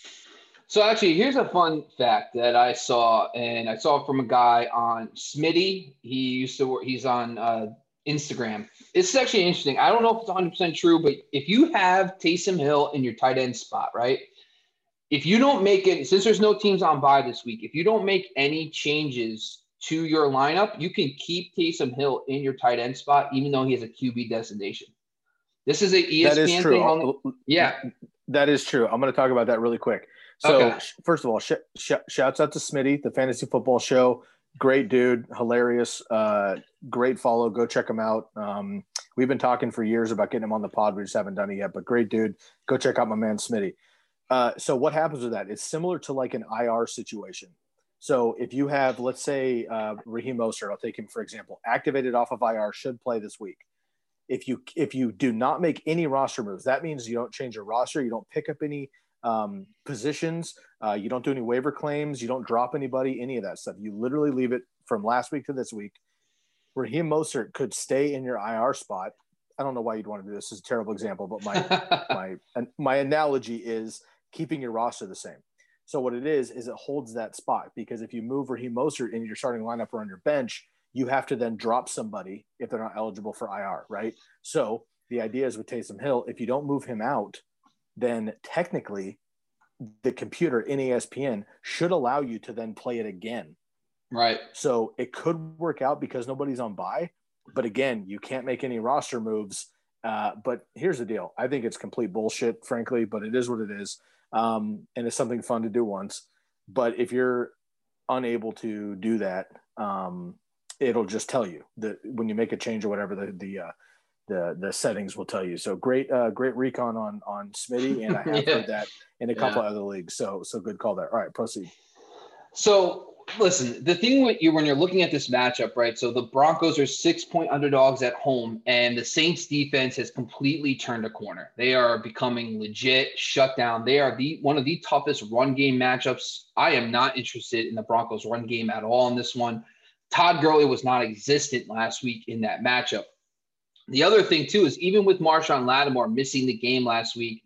So actually, here's a fun fact that I saw, and I saw from a guy on Smitty. He used to work. He's on uh, Instagram. This is actually interesting. I don't know if it's 100 percent true, but if you have Taysom Hill in your tight end spot, right? If you don't make it, since there's no teams on bye this week, if you don't make any changes to your lineup, you can keep Taysom Hill in your tight end spot, even though he has a QB designation. This is a ESPN that is true. thing. On, yeah, that is true. I'm going to talk about that really quick. So, okay. first of all, sh- sh- shouts out to Smitty, the fantasy football show. Great dude, hilarious, uh, great follow. Go check him out. Um, we've been talking for years about getting him on the pod. We just haven't done it yet, but great dude. Go check out my man Smitty. Uh, so, what happens with that? It's similar to like an IR situation. So, if you have, let's say, uh, Raheem Mostert, I'll take him for example, activated off of IR, should play this week if you if you do not make any roster moves, that means you don't change your roster, you don't pick up any um, positions, uh, you don't do any waiver claims, you don't drop anybody, any of that stuff. You literally leave it from last week to this week. Raheem Mostert could stay in your IR spot. I don't know why you'd want to do this. this is a terrible example, but my my my analogy is keeping your roster the same. So what it is is it holds that spot because if you move Raheem Mostert in your starting lineup or on your bench, you have to then drop somebody if they're not eligible for IR, right? So the idea is with Taysom Hill, if you don't move him out, then technically the computer in ESPN should allow you to then play it again. Right. So it could work out because nobody's on bye, but again, you can't make any roster moves. Uh, but here's the deal: I think it's complete bullshit, frankly, but it is what it is, um, and it's something fun to do once. But if you're unable to do that, um, it'll just tell you that when you make a change or whatever the the uh, the the settings will tell you. So great uh, great recon on on Smitty, and I have yeah. heard that in a couple yeah. other leagues. So so good call there. All right, proceed. So listen, the thing with you when you're looking at this matchup, right? So the Broncos are six point underdogs at home, and the Saints defense has completely turned a corner. They are becoming legit shut down. They are the one of the toughest run game matchups. I am not interested in the Broncos run game at all in this one. Todd Gurley was non existent last week in that matchup. The other thing, too, is even with Marshon Lattimore missing the game last week,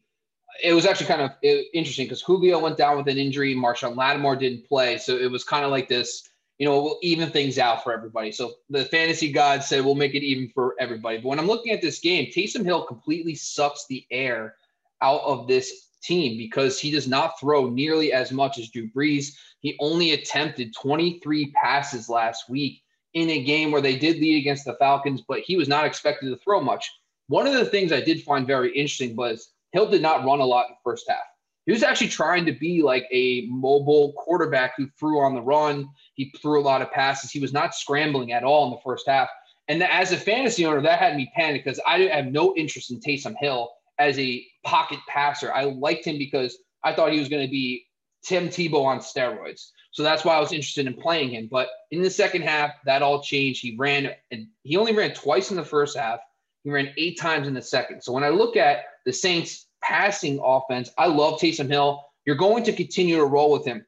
it was actually kind of uh, interesting because Julio went down with an injury. Marshon Lattimore didn't play. So it was kind of like this, you know, we'll even things out for everybody. So the fantasy gods said we'll make it even for everybody. But when I'm looking at this game, Taysom Hill completely sucks the air out of this team because he does not throw nearly as much as Drew Brees. He only attempted 23 passes last week in a game where they did lead against the Falcons, but he was not expected to throw much. One of the things I did find very interesting was Hill did not run a lot in the first half. He was actually trying to be like a mobile quarterback who threw on the run. He threw a lot of passes. He was not scrambling at all in the first half. And as a fantasy owner, that had me panic because I have no interest in Taysom Hill as a pocket passer. I liked him because I thought he was going to be Tim Tebow on steroids. So that's why I was interested in playing him. But in the second half, that all changed. He ran and he only ran twice in the first half. He ran eight times in the second. So when I look at the Saints passing offense, I love Taysom Hill. You're going to continue to roll with him,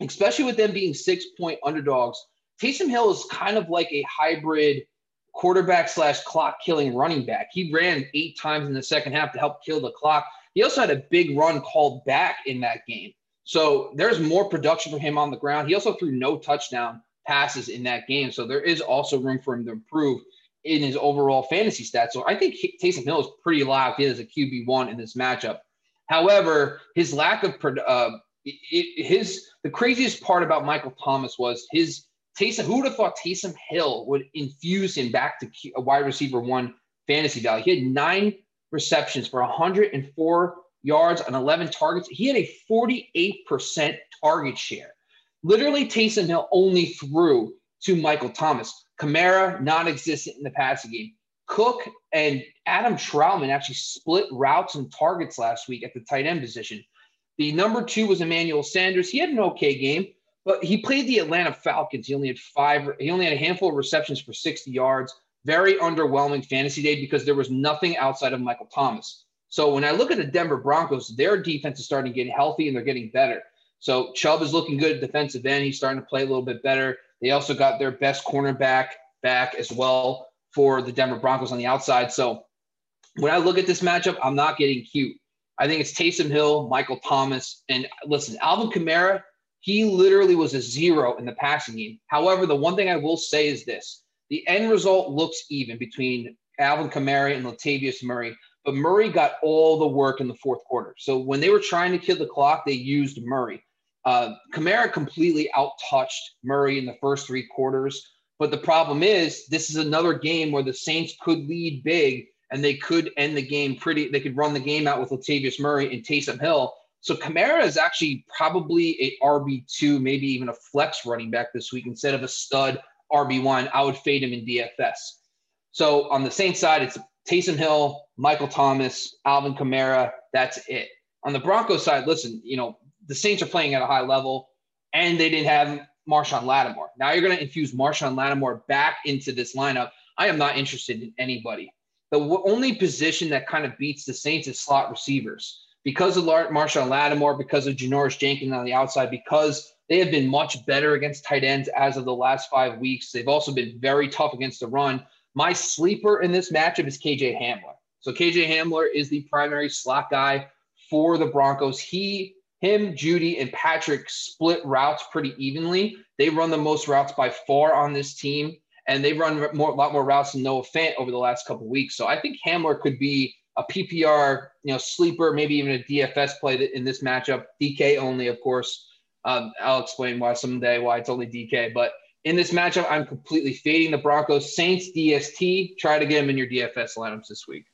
especially with them being six point underdogs. Taysom Hill is kind of like a hybrid quarterback slash clock killing running back. He ran eight times in the second half to help kill the clock. He also had a big run called back in that game. So there's more production for him on the ground. He also threw no touchdown passes in that game. So there is also room for him to improve in his overall fantasy stats. So I think Taysom Hill is pretty locked in as a QB1 in this matchup. However, his lack of uh, his the craziest part about Michael Thomas was his Taysom. Who would have thought Taysom Hill would infuse him back to a wide receiver one fantasy value? He had nine receptions for 104 yards on 11 targets. He had a 48% target share. Literally, Taysom Hill only threw to Michael Thomas. Kamara, non existent in the passing game. Cook and Adam Trautman actually split routes and targets last week at the tight end position. The number two was Emmanuel Sanders. He had an okay game, but he played the Atlanta Falcons. He only had five, he only had a handful of receptions for 60 yards. Very underwhelming fantasy day because there was nothing outside of Michael Thomas. So when I look at the Denver Broncos, their defense is starting to get healthy and they're getting better. So Chubb is looking good at defensive end. He's starting to play a little bit better. They also got their best cornerback back as well for the Denver Broncos on the outside. So when I look at this matchup, I'm not getting cute. I think it's Taysom Hill, Michael Thomas, and listen, Alvin Kamara, he literally was a zero in the passing game. However, the one thing I will say is this the end result looks even between Alvin Kamara and Latavius Murray, but Murray got all the work in the fourth quarter. So when they were trying to kill the clock, they used Murray. Uh, Kamara completely outtouched Murray in the first three quarters. But the problem is, this is another game where the Saints could lead big and they could end the game pretty. They could run the game out with Latavius Murray and Taysom Hill. So Kamara is actually probably a RB two, maybe even a flex running back this week instead of a stud RB one. I would fade him in DFS. So on the Saints side, it's Taysom Hill, Michael Thomas, Alvin Kamara. That's it. On the Broncos side, listen, you know the Saints are playing at a high level, and they didn't have Marshon Lattimore. Now you're going to infuse Marshon Lattimore back into this lineup. I am not interested in anybody. The only position that kind of beats the Saints is slot receivers because of Marshon Lattimore, because of Janoris Jenkins on the outside, because they have been much better against tight ends as of the last five weeks. They've also been very tough against the run. My sleeper in this matchup is KJ Hamler. So KJ Hamler is the primary slot guy for the Broncos. He him, Jeudy, and Patrick split routes pretty evenly. They run the most routes by far on this team, and they run more, a lot more routes than Noah Fant over the last couple weeks. So I think Hamler could be a PPR, you know, sleeper, maybe even a DFS play in this matchup. DK only, of course. Um, I'll explain why someday why it's only DK, but in this matchup, I'm completely fading the Broncos. Saints DST. Try to get him in your DFS lineups this week.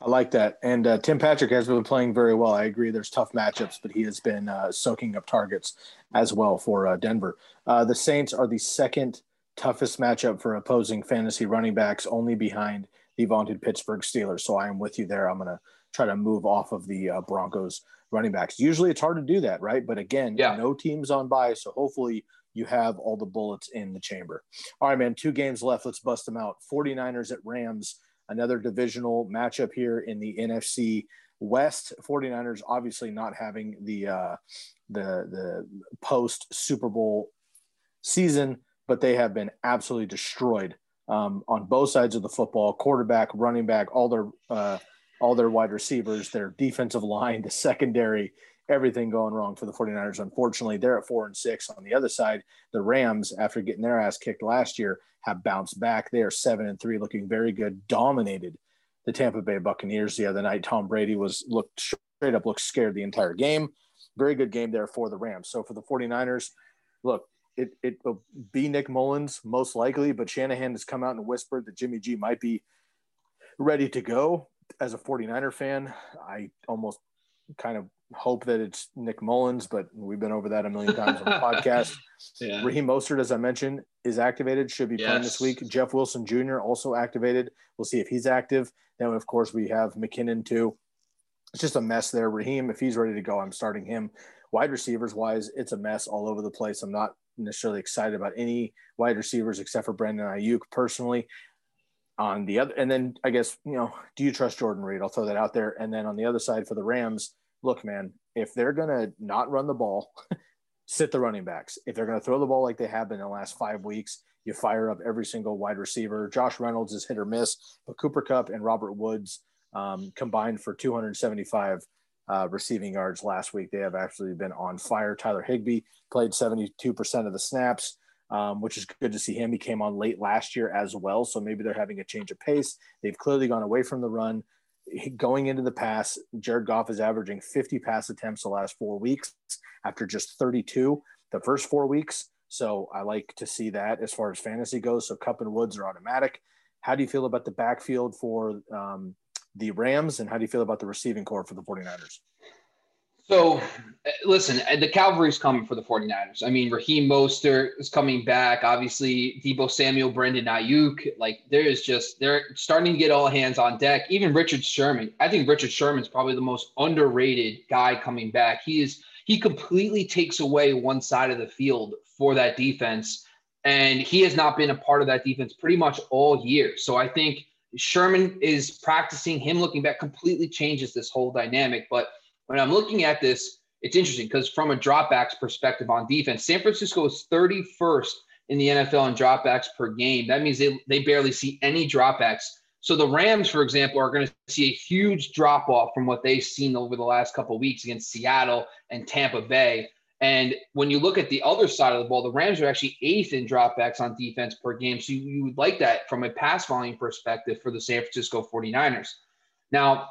I like that. And uh, Tim Patrick has been playing very well. I agree. There's tough matchups, but he has been uh, soaking up targets as well for uh, Denver. Uh, the Saints are the second toughest matchup for opposing fantasy running backs, only behind the vaunted Pittsburgh Steelers. So I am with you there. I'm going to try to move off of the uh, Broncos running backs. Usually it's hard to do that, right? But again, yeah. no teams on bye. So hopefully you have all the bullets in the chamber. All right, man. Two games left. Let's bust them out. 49ers at Rams another divisional matchup here in the NFC West. 49ers obviously not having the uh, the the post Super Bowl season, but they have been absolutely destroyed um, on both sides of the football. Quarterback, running back, all their uh, all their wide receivers, their defensive line, the secondary, everything going wrong for the 49ers. Unfortunately, they're at four and six. On the other side, the Rams, after getting their ass kicked last year, have bounced back. They are seven and three, looking very good. Dominated the Tampa Bay Buccaneers the other night. Tom Brady was looked straight up looked scared the entire game. Very good game there for the Rams. So for the 49ers, look, it it will be Nick Mullens most likely, but Shanahan has come out and whispered that Jimmy G might be ready to go. As a 49er fan, I almost kind of hope that it's Nick Mullens, but we've been over that a million times on the podcast. Yeah. Raheem Mostert, as I mentioned, is activated, should be yes. playing this week. Jeff Wilson Jr. also activated. We'll see if he's active. Then, of course, we have McKinnon too. It's just a mess there. Raheem, if he's ready to go, I'm starting him. Wide receivers wise, it's a mess all over the place. I'm not necessarily excited about any wide receivers except for Brandon Aiyuk personally. on the other, and then I guess, you know, do you trust Jordan Reed? I'll throw that out there. And then on the other side for the Rams, look, man, if they're going to not run the ball, sit the running backs. If they're going to throw the ball like they have been in the last five weeks, you fire up every single wide receiver. Josh Reynolds is hit or miss, but Cooper Kupp and Robert Woods um, combined for 275 uh, receiving yards last week. They have actually been on fire. Tyler Higbee played 72% of the snaps um, which is good to see him. He came on late last year as well, so maybe they're having a change of pace. They've clearly gone away from the run. Going into the pass, Jared Goff is averaging 50 pass attempts the last four weeks after just 32 the first four weeks. So I like to see that as far as fantasy goes. So Kupp and Woods are automatic. How do you feel about the backfield for um, the Rams, and how do you feel about the receiving corps for the 49ers? So, uh, listen, uh, the cavalry's coming for the 49ers. I mean, Raheem Mostert is coming back. Obviously, Deebo Samuel, Brandon Aiyuk. Like, there is just, they're starting to get all hands on deck. Even Richard Sherman. I think Richard Sherman's probably the most underrated guy coming back. He is, he completely takes away one side of the field for that defense. And he has not been a part of that defense pretty much all year. So I think Sherman is practicing, him looking back completely changes this whole dynamic. But when I'm looking at this, it's interesting because from a dropbacks perspective on defense, San Francisco is 31st in the NFL in dropbacks per game. That means they, they barely see any dropbacks. So the Rams, for example, are going to see a huge drop off from what they've seen over the last couple weeks against Seattle and Tampa Bay. And when you look at the other side of the ball, the Rams are actually eighth in dropbacks on defense per game. So you, you would like that from a pass volume perspective for the San Francisco 49ers. Now,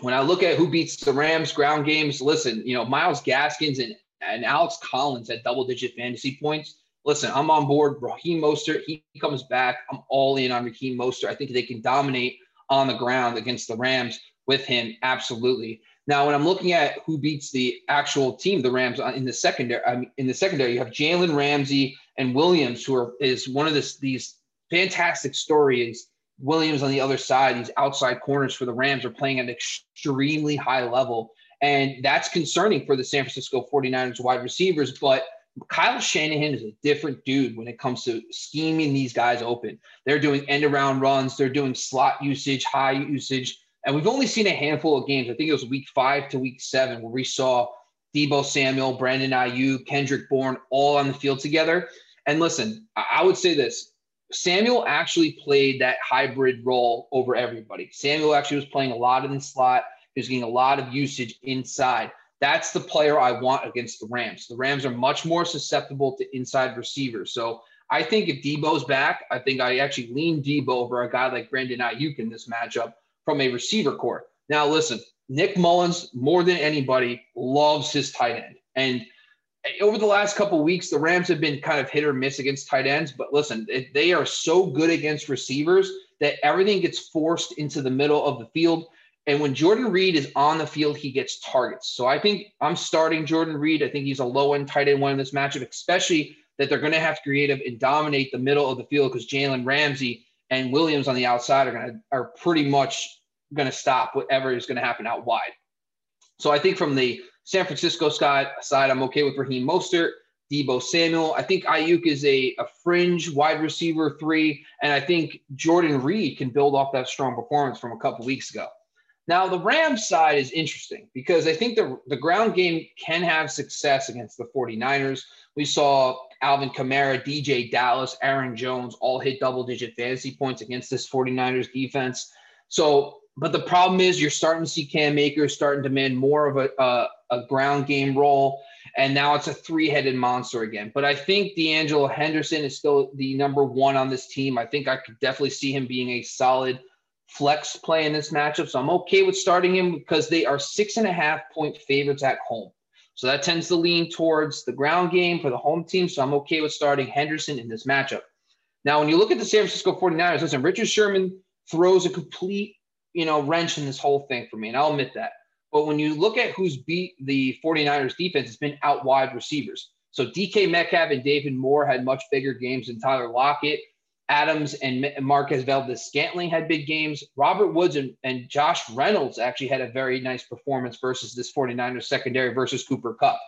when I look at who beats the Rams ground games, listen, you know, Miles Gaskins and, and Alex Collins at double digit fantasy points. Listen, I'm on board. Raheem Mostert, he comes back. I'm all in on Raheem Mostert. I think they can dominate on the ground against the Rams with him. Absolutely. Now, when I'm looking at who beats the actual team, the Rams uh, in the secondary, I mean, in the secondary, you have Jalen Ramsey and Williams, who are is one of this, these fantastic stories Williams on the other side, these outside corners for the Rams are playing at an extremely high level. And that's concerning for the San Francisco 49ers wide receivers. But Kyle Shanahan is a different dude when it comes to scheming these guys open. They're doing end around runs, they're doing slot usage, high usage. And we've only seen a handful of games. I think it was week five to week seven where we saw Deebo Samuel, Brandon Aiyuk, Kendrick Bourne all on the field together. And listen, I would say this Samuel actually played that hybrid role over everybody. Samuel actually was playing a lot in the slot. He was getting a lot of usage inside. That's the player I want against the Rams. The Rams are much more susceptible to inside receivers. So I think if Deebo's back, I think I actually lean Deebo over a guy like Brandon Aiyuk in this matchup from a receiver corps. Now, listen, Nick Mullens, more than anybody, loves his tight end. And – over the last couple weeks, the Rams have been kind of hit or miss against tight ends. But listen, they are so good against receivers that everything gets forced into the middle of the field. And when Jordan Reed is on the field, he gets targets. So I think I'm starting Jordan Reed. I think he's a low end tight end one in this matchup, especially that they're going to have to creative and dominate the middle of the field because Jalen Ramsey and Williams on the outside are going to are pretty much going to stop whatever is going to happen out wide. So I think from the San Francisco side, I'm okay with Raheem Mostert, Deebo Samuel. I think Aiyuk is a, a fringe wide receiver three, and I think Jordan Reed can build off that strong performance from a couple weeks ago. Now, the Rams side is interesting because I think the, the ground game can have success against the 49ers. We saw Alvin Kamara, DeeJay Dallas, Aaron Jones all hit double digit fantasy points against this 49ers defense. So but the problem is you're starting to see Cam Akers starting to demand more of a, a, a ground game role. And now it's a three headed monster again. But I think D'Angelo Henderson is still the number one on this team. I think I could definitely see him being a solid flex play in this matchup. So I'm okay with starting him because they are six and a half point favorites at home. So that tends to lean towards the ground game for the home team. So I'm okay with starting Henderson in this matchup. Now, when you look at the San Francisco 49ers, listen, Richard Sherman throws a complete you know, wrench in this whole thing for me, and I'll admit that. But when you look at who's beat the 49ers defense, it's been out wide receivers. So DK Metcalf and David Moore had much bigger games than Tyler Lockett. Adams and Marquez Valdes-Scantling had big games. Robert Woods and, and Josh Reynolds actually had a very nice performance versus this 49ers secondary versus Cooper Kupp.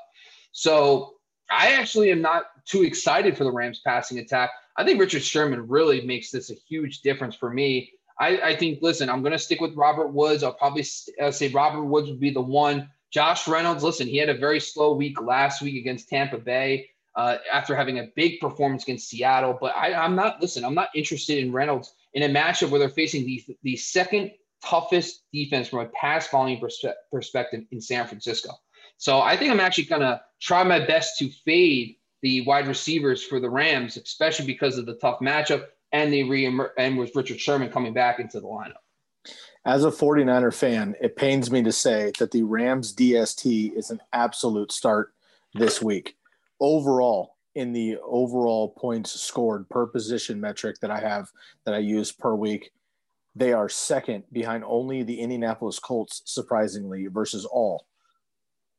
So I actually am not too excited for the Rams passing attack. I think Richard Sherman really makes this a huge difference for me. I, I think, listen, I'm going to stick with Robert Woods. I'll probably uh, say Robert Woods would be the one. Josh Reynolds, listen, he had a very slow week last week against Tampa Bay uh, after having a big performance against Seattle. But I, I'm not, listen, I'm not interested in Reynolds in a matchup where they're facing the, the second toughest defense from a pass volume perspe- perspective in San Francisco. So I think I'm actually going to try my best to fade the wide receivers for the Rams, especially because of the tough matchup and the re and with Richard Sherman coming back into the lineup. As a 49er fan, it pains me to say that the Rams DST is an absolute start this week. Overall, in the overall points scored per position metric that I have that I use per week, they are second behind only the Indianapolis Colts, surprisingly, versus all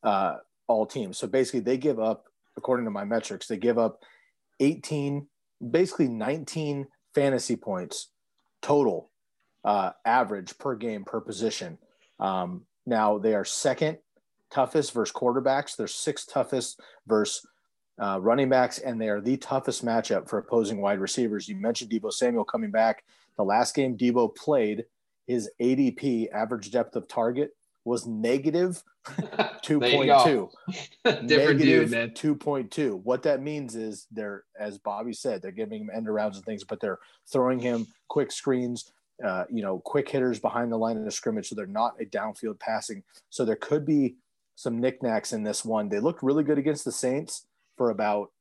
uh, all teams. So basically, they give up, according to my metrics, they give up 18, basically 19 fantasy points total uh, average per game per position. Um, now they are second toughest versus quarterbacks. They're sixth toughest versus uh, running backs, and they are the toughest matchup for opposing wide receivers. You mentioned Deebo Samuel coming back. The last game Deebo played, his ADP average depth of target was negative 2.2. Different dude, man. 2.2. What that means is they're, as Bobby said, they're giving him end arounds and things, but they're throwing him quick screens, uh, you know, quick hitters behind the line of the scrimmage. So they're not a downfield passing. So there could be some knickknacks in this one. They looked really good against the Saints for about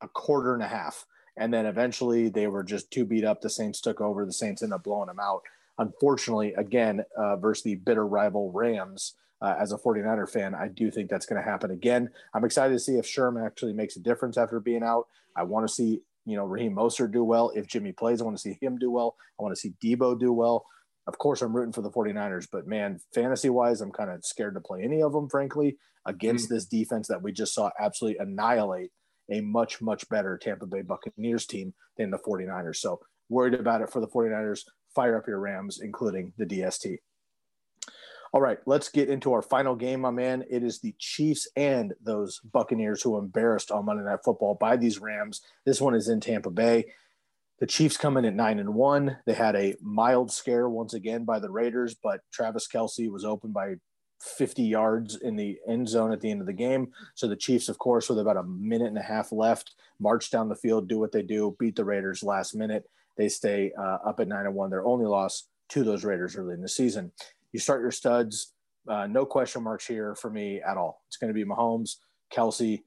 a quarter and a half. And then eventually they were just too beat up. The Saints took over. The Saints ended up blowing them out. Unfortunately, again, uh, versus the bitter rival Rams, uh, as a 49er fan, I do think that's going to happen again. I'm excited to see if Sherman actually makes a difference after being out. I want to see, you know, Raheem Mostert do well. If Jimmy plays, I want to see him do well. I want to see Deebo do well. Of course, I'm rooting for the 49ers, but man, fantasy wise, I'm kind of scared to play any of them, frankly, against mm-hmm. this defense that we just saw absolutely annihilate a much, much better Tampa Bay Buccaneers team than the 49ers. So worried about it for the 49ers. Fire up your Rams, including the DST. All right, let's get into our final game, my man. It is the Chiefs and those Buccaneers who embarrassed on Monday Night Football by these Rams. This one is in Tampa Bay. The Chiefs come in at nine and one. They had a mild scare once again by the Raiders, but Travis Kelce was open by 50 yards in the end zone at the end of the game. So the Chiefs, of course, with about a minute and a half left, march down the field, do what they do, beat the Raiders last minute. They stay uh, up at nine and one. Their only loss to those Raiders early in the season you start your studs. Uh, no question marks here for me at all. It's going to be Mahomes, Kelce,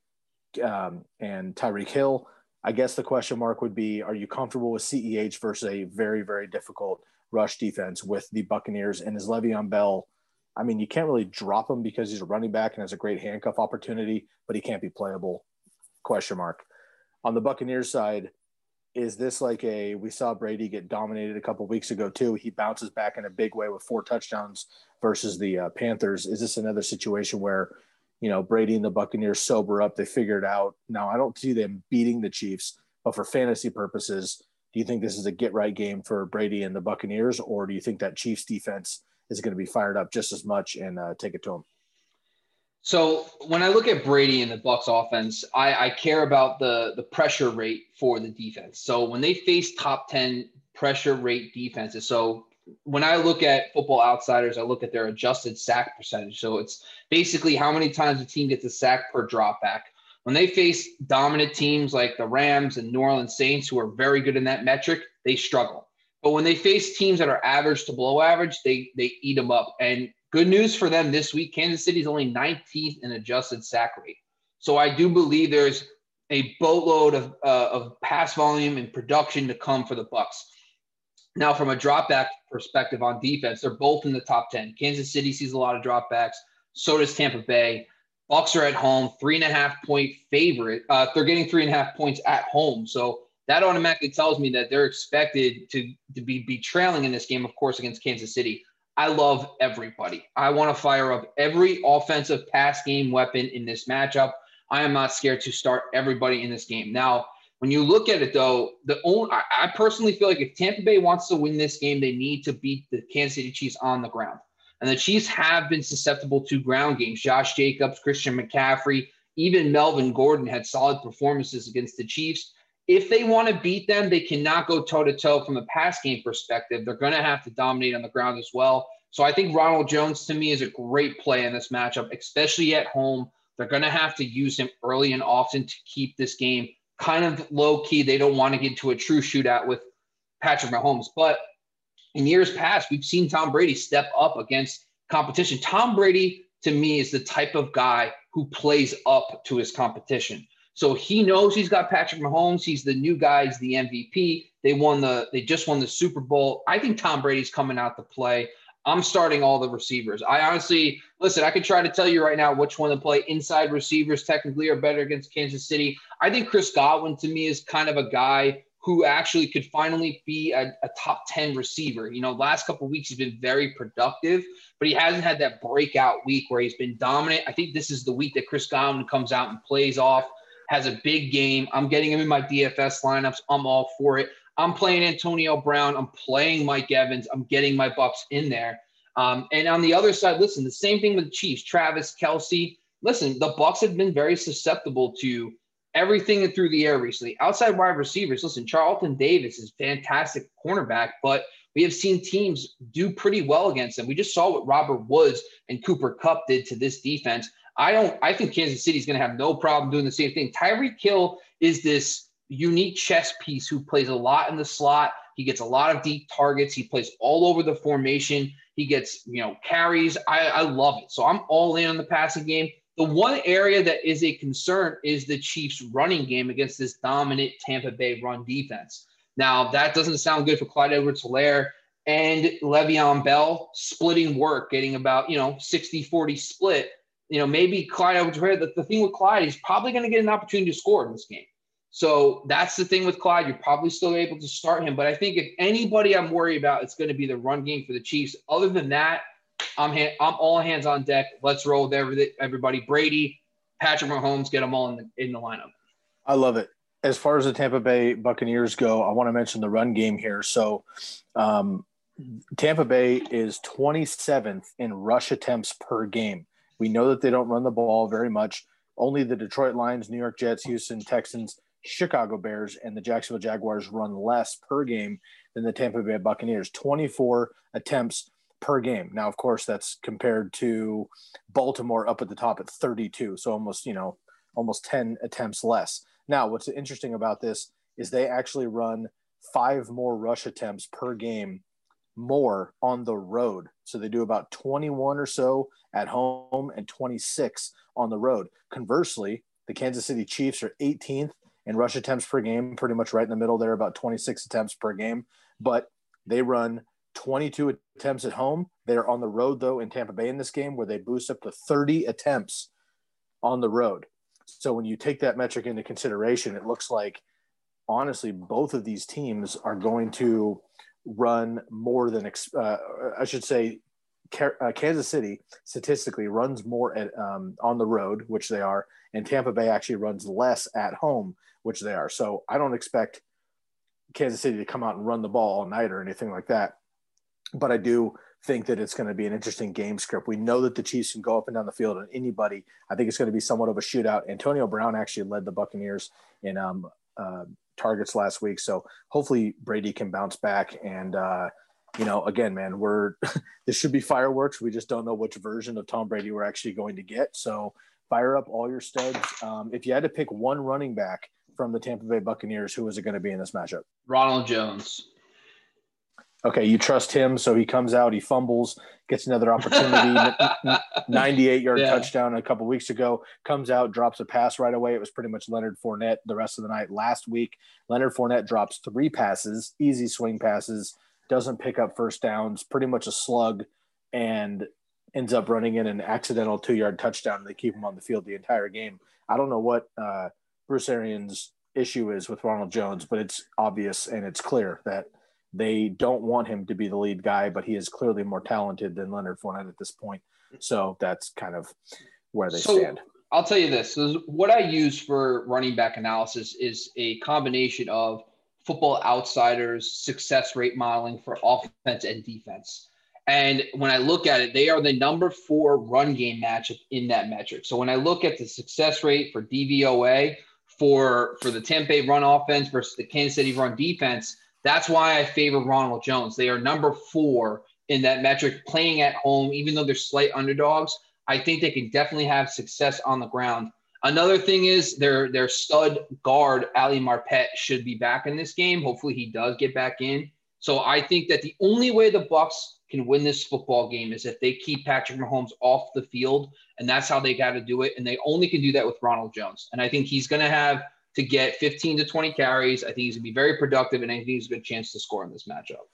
um, and Tyreek Hill. I guess the question mark would be: Are you comfortable with CEH versus a very, very difficult rush defense with the Buccaneers and is Le'Veon Bell? I mean, you can't really drop him because he's a running back and has a great handcuff opportunity, but he can't be playable. Question mark. On the Buccaneers side, is this like a we saw Brady get dominated a couple weeks ago too? He bounces back in a big way with four touchdowns versus the uh, Panthers. Is this another situation where you know Brady and the Buccaneers sober up? They figure it out. Now I don't see them beating the Chiefs, but for fantasy purposes, do you think this is a get right game for Brady and the Buccaneers, or do you think that Chiefs defense is going to be fired up just as much and uh, take it to them? So when I look at Brady and the Bucs offense, I, I care about the the pressure rate for the defense. So when they face top 10 pressure rate defenses, so when I look at football outsiders, I look at their adjusted sack percentage. So it's basically how many times a team gets a sack per drop back. When they face dominant teams like the Rams and New Orleans Saints, who are very good in that metric, they struggle. But when they face teams that are average to below average, they they eat them up. And Good news for them this week. Kansas City is only 19th in adjusted sack rate. So I do believe there's a boatload of, uh, of pass volume and production to come for the Bucs. Now, from a dropback perspective on defense, they're both in the top 10. Kansas City sees a lot of dropbacks. So does Tampa Bay. Bucs are at home, three and a half point favorite. Uh, they're getting three and a half points at home. So that automatically tells me that they're expected to, to be, be trailing in this game, of course, against Kansas City. I love everybody. I want to fire up every offensive pass game weapon in this matchup. I am not scared to start everybody in this game. Now, when you look at it, though, the only, I, I personally feel like if Tampa Bay wants to win this game, they need to beat the Kansas City Chiefs on the ground. And the Chiefs have been susceptible to ground games. Josh Jacobs, Christian McCaffrey, even Melvin Gordon had solid performances against the Chiefs. If they want to beat them, they cannot go toe to toe from a pass game perspective. They're going to have to dominate on the ground as well. So I think Ronald Jones to me is a great play in this matchup, especially at home. They're going to have to use him early and often to keep this game kind of low key. They don't want to get to a true shootout with Patrick Mahomes. But in years past, we've seen Tom Brady step up against competition. Tom Brady, to me, is the type of guy who plays up to his competition. So he knows he's got Patrick Mahomes. He's the new guy. He's the MVP. They won the. They just won the Super Bowl. I think Tom Brady's coming out to play. I'm starting all the receivers. I honestly listen. I could try to tell you right now which one to play. Inside receivers technically are better against Kansas City. I think Chris Godwin to me is kind of a guy who actually could finally be a, a top 10 receiver. You know, last couple weeks he's been very productive, but he hasn't had that breakout week where he's been dominant. I think this is the week that Chris Godwin comes out and plays off, has a big game. I'm getting him in my DFS lineups. I'm all for it. I'm playing Antonio Brown. I'm playing Mike Evans. I'm getting my Bucs in there. Um, and on the other side, listen, the same thing with the Chiefs, Travis Kelce. Listen, the Bucs have been very susceptible to everything through the air recently. Outside wide receivers, listen, Carlton Davis is fantastic cornerback, but we have seen teams do pretty well against them. We just saw what Robert Woods and Cooper Kupp did to this defense. I don't. I think Kansas City is going to have no problem doing the same thing. Tyreek Hill is this unique chess piece who plays a lot in the slot. He gets a lot of deep targets. He plays all over the formation. He gets, you know, carries. I, I love it. So I'm all in on the passing game. The one area that is a concern is the Chiefs' running game against this dominant Tampa Bay run defense. Now, that doesn't sound good for Clyde Edwards Helaire and Le'Veon Bell splitting work, getting about, you know, 60 40 split. You know, maybe Clyde Edwards the, the thing with Clyde, he's probably going to get an opportunity to score in this game. So that's the thing with Clyde. You're probably still able to start him. But I think if anybody I'm worried about, it's going to be the run game for the Chiefs. Other than that, I'm ha- I'm all hands on deck. Let's roll with every- everybody. Brady, Patrick Mahomes, get them all in the, in the lineup. I love it. As far as the Tampa Bay Buccaneers go, I want to mention the run game here. So, um, Tampa Bay is 27th in rush attempts per game. We know that they don't run the ball very much. Only the Detroit Lions, New York Jets, Houston Texans, Chicago Bears and the Jacksonville Jaguars run less per game than the Tampa Bay Buccaneers 24 attempts per game. Now, of course, that's compared to Baltimore up at the top at 32. So almost, you know, almost 10 attempts less. Now, what's interesting about this is they actually run five more rush attempts per game more on the road. So they do about 21 or so at home and 26 on the road. Conversely, the Kansas City Chiefs are 18th in rush attempts per game, pretty much right in the middle there, about 26 attempts per game. But they run 22 attempts at home. They're on the road, though, in Tampa Bay in this game, where they boost up to 30 attempts on the road. So when you take that metric into consideration, it looks like, honestly, both of these teams are going to run more than, uh, I should say, uh, Kansas City statistically runs more at, um, on the road, which they are, and Tampa Bay actually runs less at home, which they are. So I don't expect Kansas City to come out and run the ball all night or anything like that. But I do think that it's going to be an interesting game script. We know that the Chiefs can go up and down the field on anybody. I think it's going to be somewhat of a shootout. Antonio Brown actually led the Buccaneers in um, uh, targets last week, so hopefully Brady can bounce back. And uh, you know, again, man, we're this should be fireworks. We just don't know which version of Tom Brady we're actually going to get. So fire up all your studs. Um, if you had to pick one running back from the Tampa Bay Buccaneers, who is it going to be in this matchup? Ronald Jones. Okay, you trust him, so he comes out, he fumbles, gets another opportunity, 98 yard yeah. touchdown a couple weeks ago, comes out, drops a pass right away. It was pretty much Leonard Fournette the rest of the night. Last week, Leonard Fournette drops three passes, easy swing passes, doesn't pick up first downs, pretty much a slug, and ends up running in an accidental two yard touchdown they keep him on the field the entire game. I don't know what uh, Bruce Arians' issue is with Ronald Jones, but it's obvious and it's clear that they don't want him to be the lead guy, but he is clearly more talented than Leonard Fournette at this point. So that's kind of where they so, stand. I'll tell you this. So what I use for running back analysis is a combination of football outsiders success rate modeling for offense and defense. And when I look at it, they are the number four run game matchup in that metric. So when I look at the success rate for DVOA, for for the Tampa Bay run offense versus the Kansas City run defense. That's why I favor Ronald Jones. They are number four in that metric, playing at home, even though they're slight underdogs. I think they can definitely have success on the ground. Another thing is their their stud guard Ali Marpet should be back in this game. Hopefully he does get back in. So I think that the only way the Bucs can win this football game is if they keep Patrick Mahomes off the field, and that's how they got to do it. And they only can do that with Ronald Jones. And I think he's going to have to get 15 to 20 carries. I think he's going to be very productive, and I think he's a good chance to score in this matchup.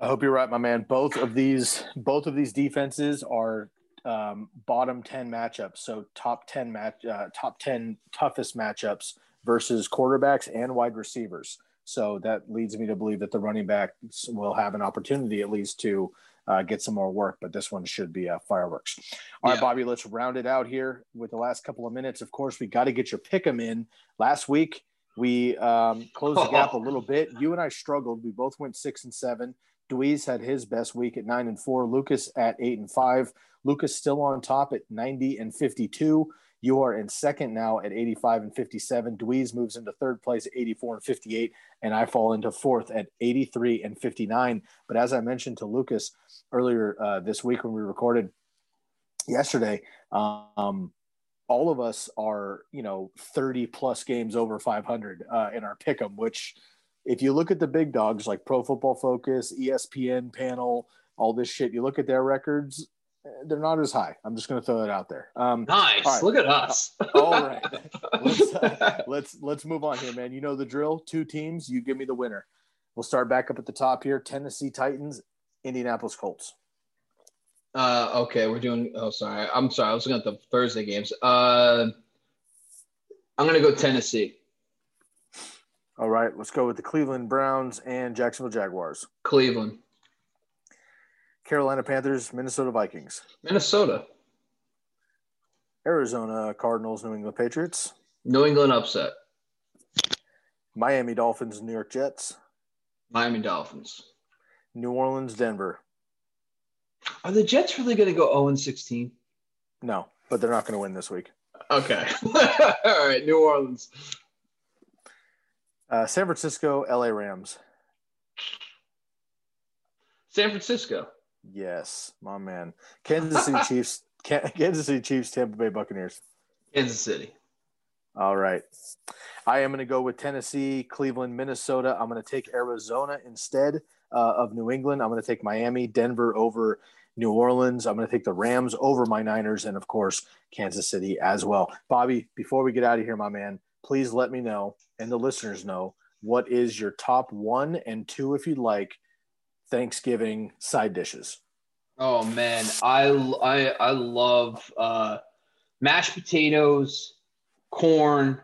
I hope you're right, my man. Both of these, both of these defenses are um, bottom 10 matchups. So top 10 match, uh, top 10 toughest matchups versus quarterbacks and wide receivers. So that leads me to believe that the running backs will have an opportunity at least to uh, get some more work, but this one should be uh, fireworks. All yeah. right, Bobby, let's round it out here with the last couple of minutes. Of course, we got to get your pick 'em in. Last week, we um, closed the gap a little bit. You and I struggled. We both went six and seven. Dweez had his best week at nine and four. Lukas at eight and five. Lukas still on top at 90 and 52. You are in second now at 85 and 57. Dweez moves into third place at 84 and 58, and I fall into fourth at 83 and 59. But as I mentioned to Lukas earlier uh, this week when we recorded yesterday, um, all of us are, you know, 30 plus games over 500 uh, in our pick 'em, which if you look at the big dogs like Pro Football Focus, ESPN panel, all this shit, you look at their records, they're not as high. I'm just going to throw it out there. Um, nice. Right. Look at us. all right. Let's, uh, let's let's move on here, man. You know the drill. Two teams. You give me the winner. We'll start back up at the top here. Tennessee Titans, Indianapolis Colts. Uh, okay, we're doing. Oh, sorry. I'm sorry. I was looking at the Thursday games. Uh, I'm going to go Tennessee. All right, let's go with the Cleveland Browns and Jacksonville Jaguars. Cleveland. Carolina Panthers, Minnesota Vikings. Minnesota. Arizona Cardinals, New England Patriots. New England upset. Miami Dolphins, New York Jets. Miami Dolphins. New Orleans, Denver. Are the Jets really going to go 0 16? No, but they're not going to win this week. Okay. All right. New Orleans. Uh, San Francisco, LA Rams. San Francisco. Yes, my man. Kansas City Chiefs. Kansas City Chiefs. Tampa Bay Buccaneers. Kansas City. All right. I am going to go with Tennessee, Cleveland, Minnesota. I'm going to take Arizona instead uh, of New England. I'm going to take Miami, Denver over New Orleans. I'm going to take the Rams over my Niners, and of course, Kansas City as well. Bobby, before we get out of here, my man, please let me know and the listeners know what is your top one and two, if you'd like, Thanksgiving side dishes? Oh man, I I I love uh, mashed potatoes, corn,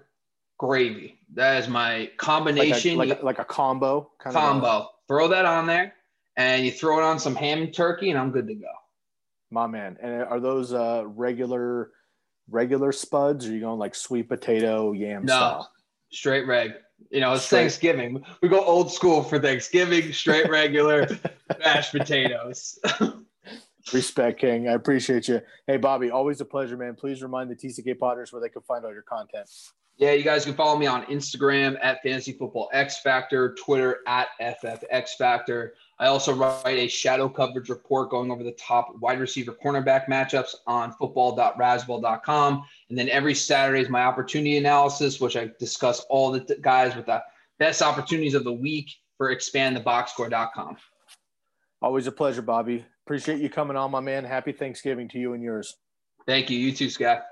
gravy. That is my combination. Like a, like a, like a combo. Kind combo. Throw that on there, and you throw it on some ham and turkey, and I'm good to go. My man, and are those uh, regular regular spuds, or are you going like sweet potato yam no, style? Straight reg. You know, it's straight. Thanksgiving. We go old school for Thanksgiving, straight regular mashed potatoes. Respect, King. I appreciate you. Hey, Bobby, always a pleasure, man. Please remind the TCK Potters where they can find all your content. Yeah, you guys can follow me on Instagram at Fantasy Football X Factor, Twitter at FFX Factor. I also write a shadow coverage report going over the top wide receiver cornerback matchups on football.razzball.com. And then every Saturday is my opportunity analysis, which I discuss all the guys with the best opportunities of the week for expandtheboxscore.com. Always a pleasure, Bobby. Appreciate you coming on, my man. Happy Thanksgiving to you and yours. Thank you. You too, Scott.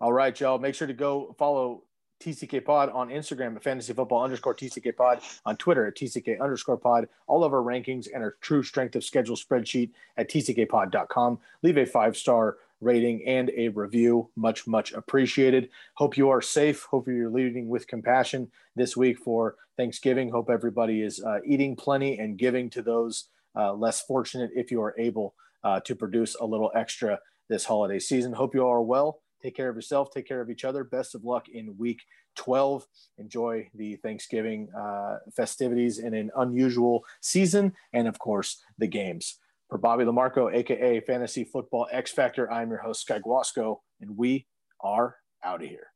All right, y'all. Make sure to go follow TCK Pod on Instagram at fantasy football underscore TCK Pod, on Twitter at TCK underscore pod, all of our rankings and our true strength of schedule spreadsheet at TCKpod.com. Leave a five star rating and a review. Much, much appreciated. Hope you are safe. Hope you're leading with compassion this week for Thanksgiving. Hope everybody is uh, eating plenty and giving to those uh, less fortunate if you are able uh, to produce a little extra this holiday season. Hope you all are well Take care of yourself. Take care of each other. Best of luck in week 12. Enjoy the Thanksgiving uh, festivities in an unusual season. And of course, the games. For Bobby LaMarco, aka Fantasy Football X Factor, I'm your host, Sky Guasco, and we are out of here.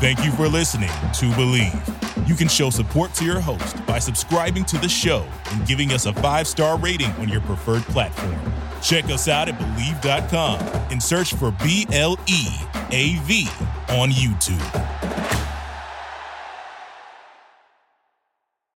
Thank you for listening to Bleav. You can show support to your host by subscribing to the show and giving us a five star rating on your preferred platform. Check us out at Bleav.com and search for B L E A V on YouTube.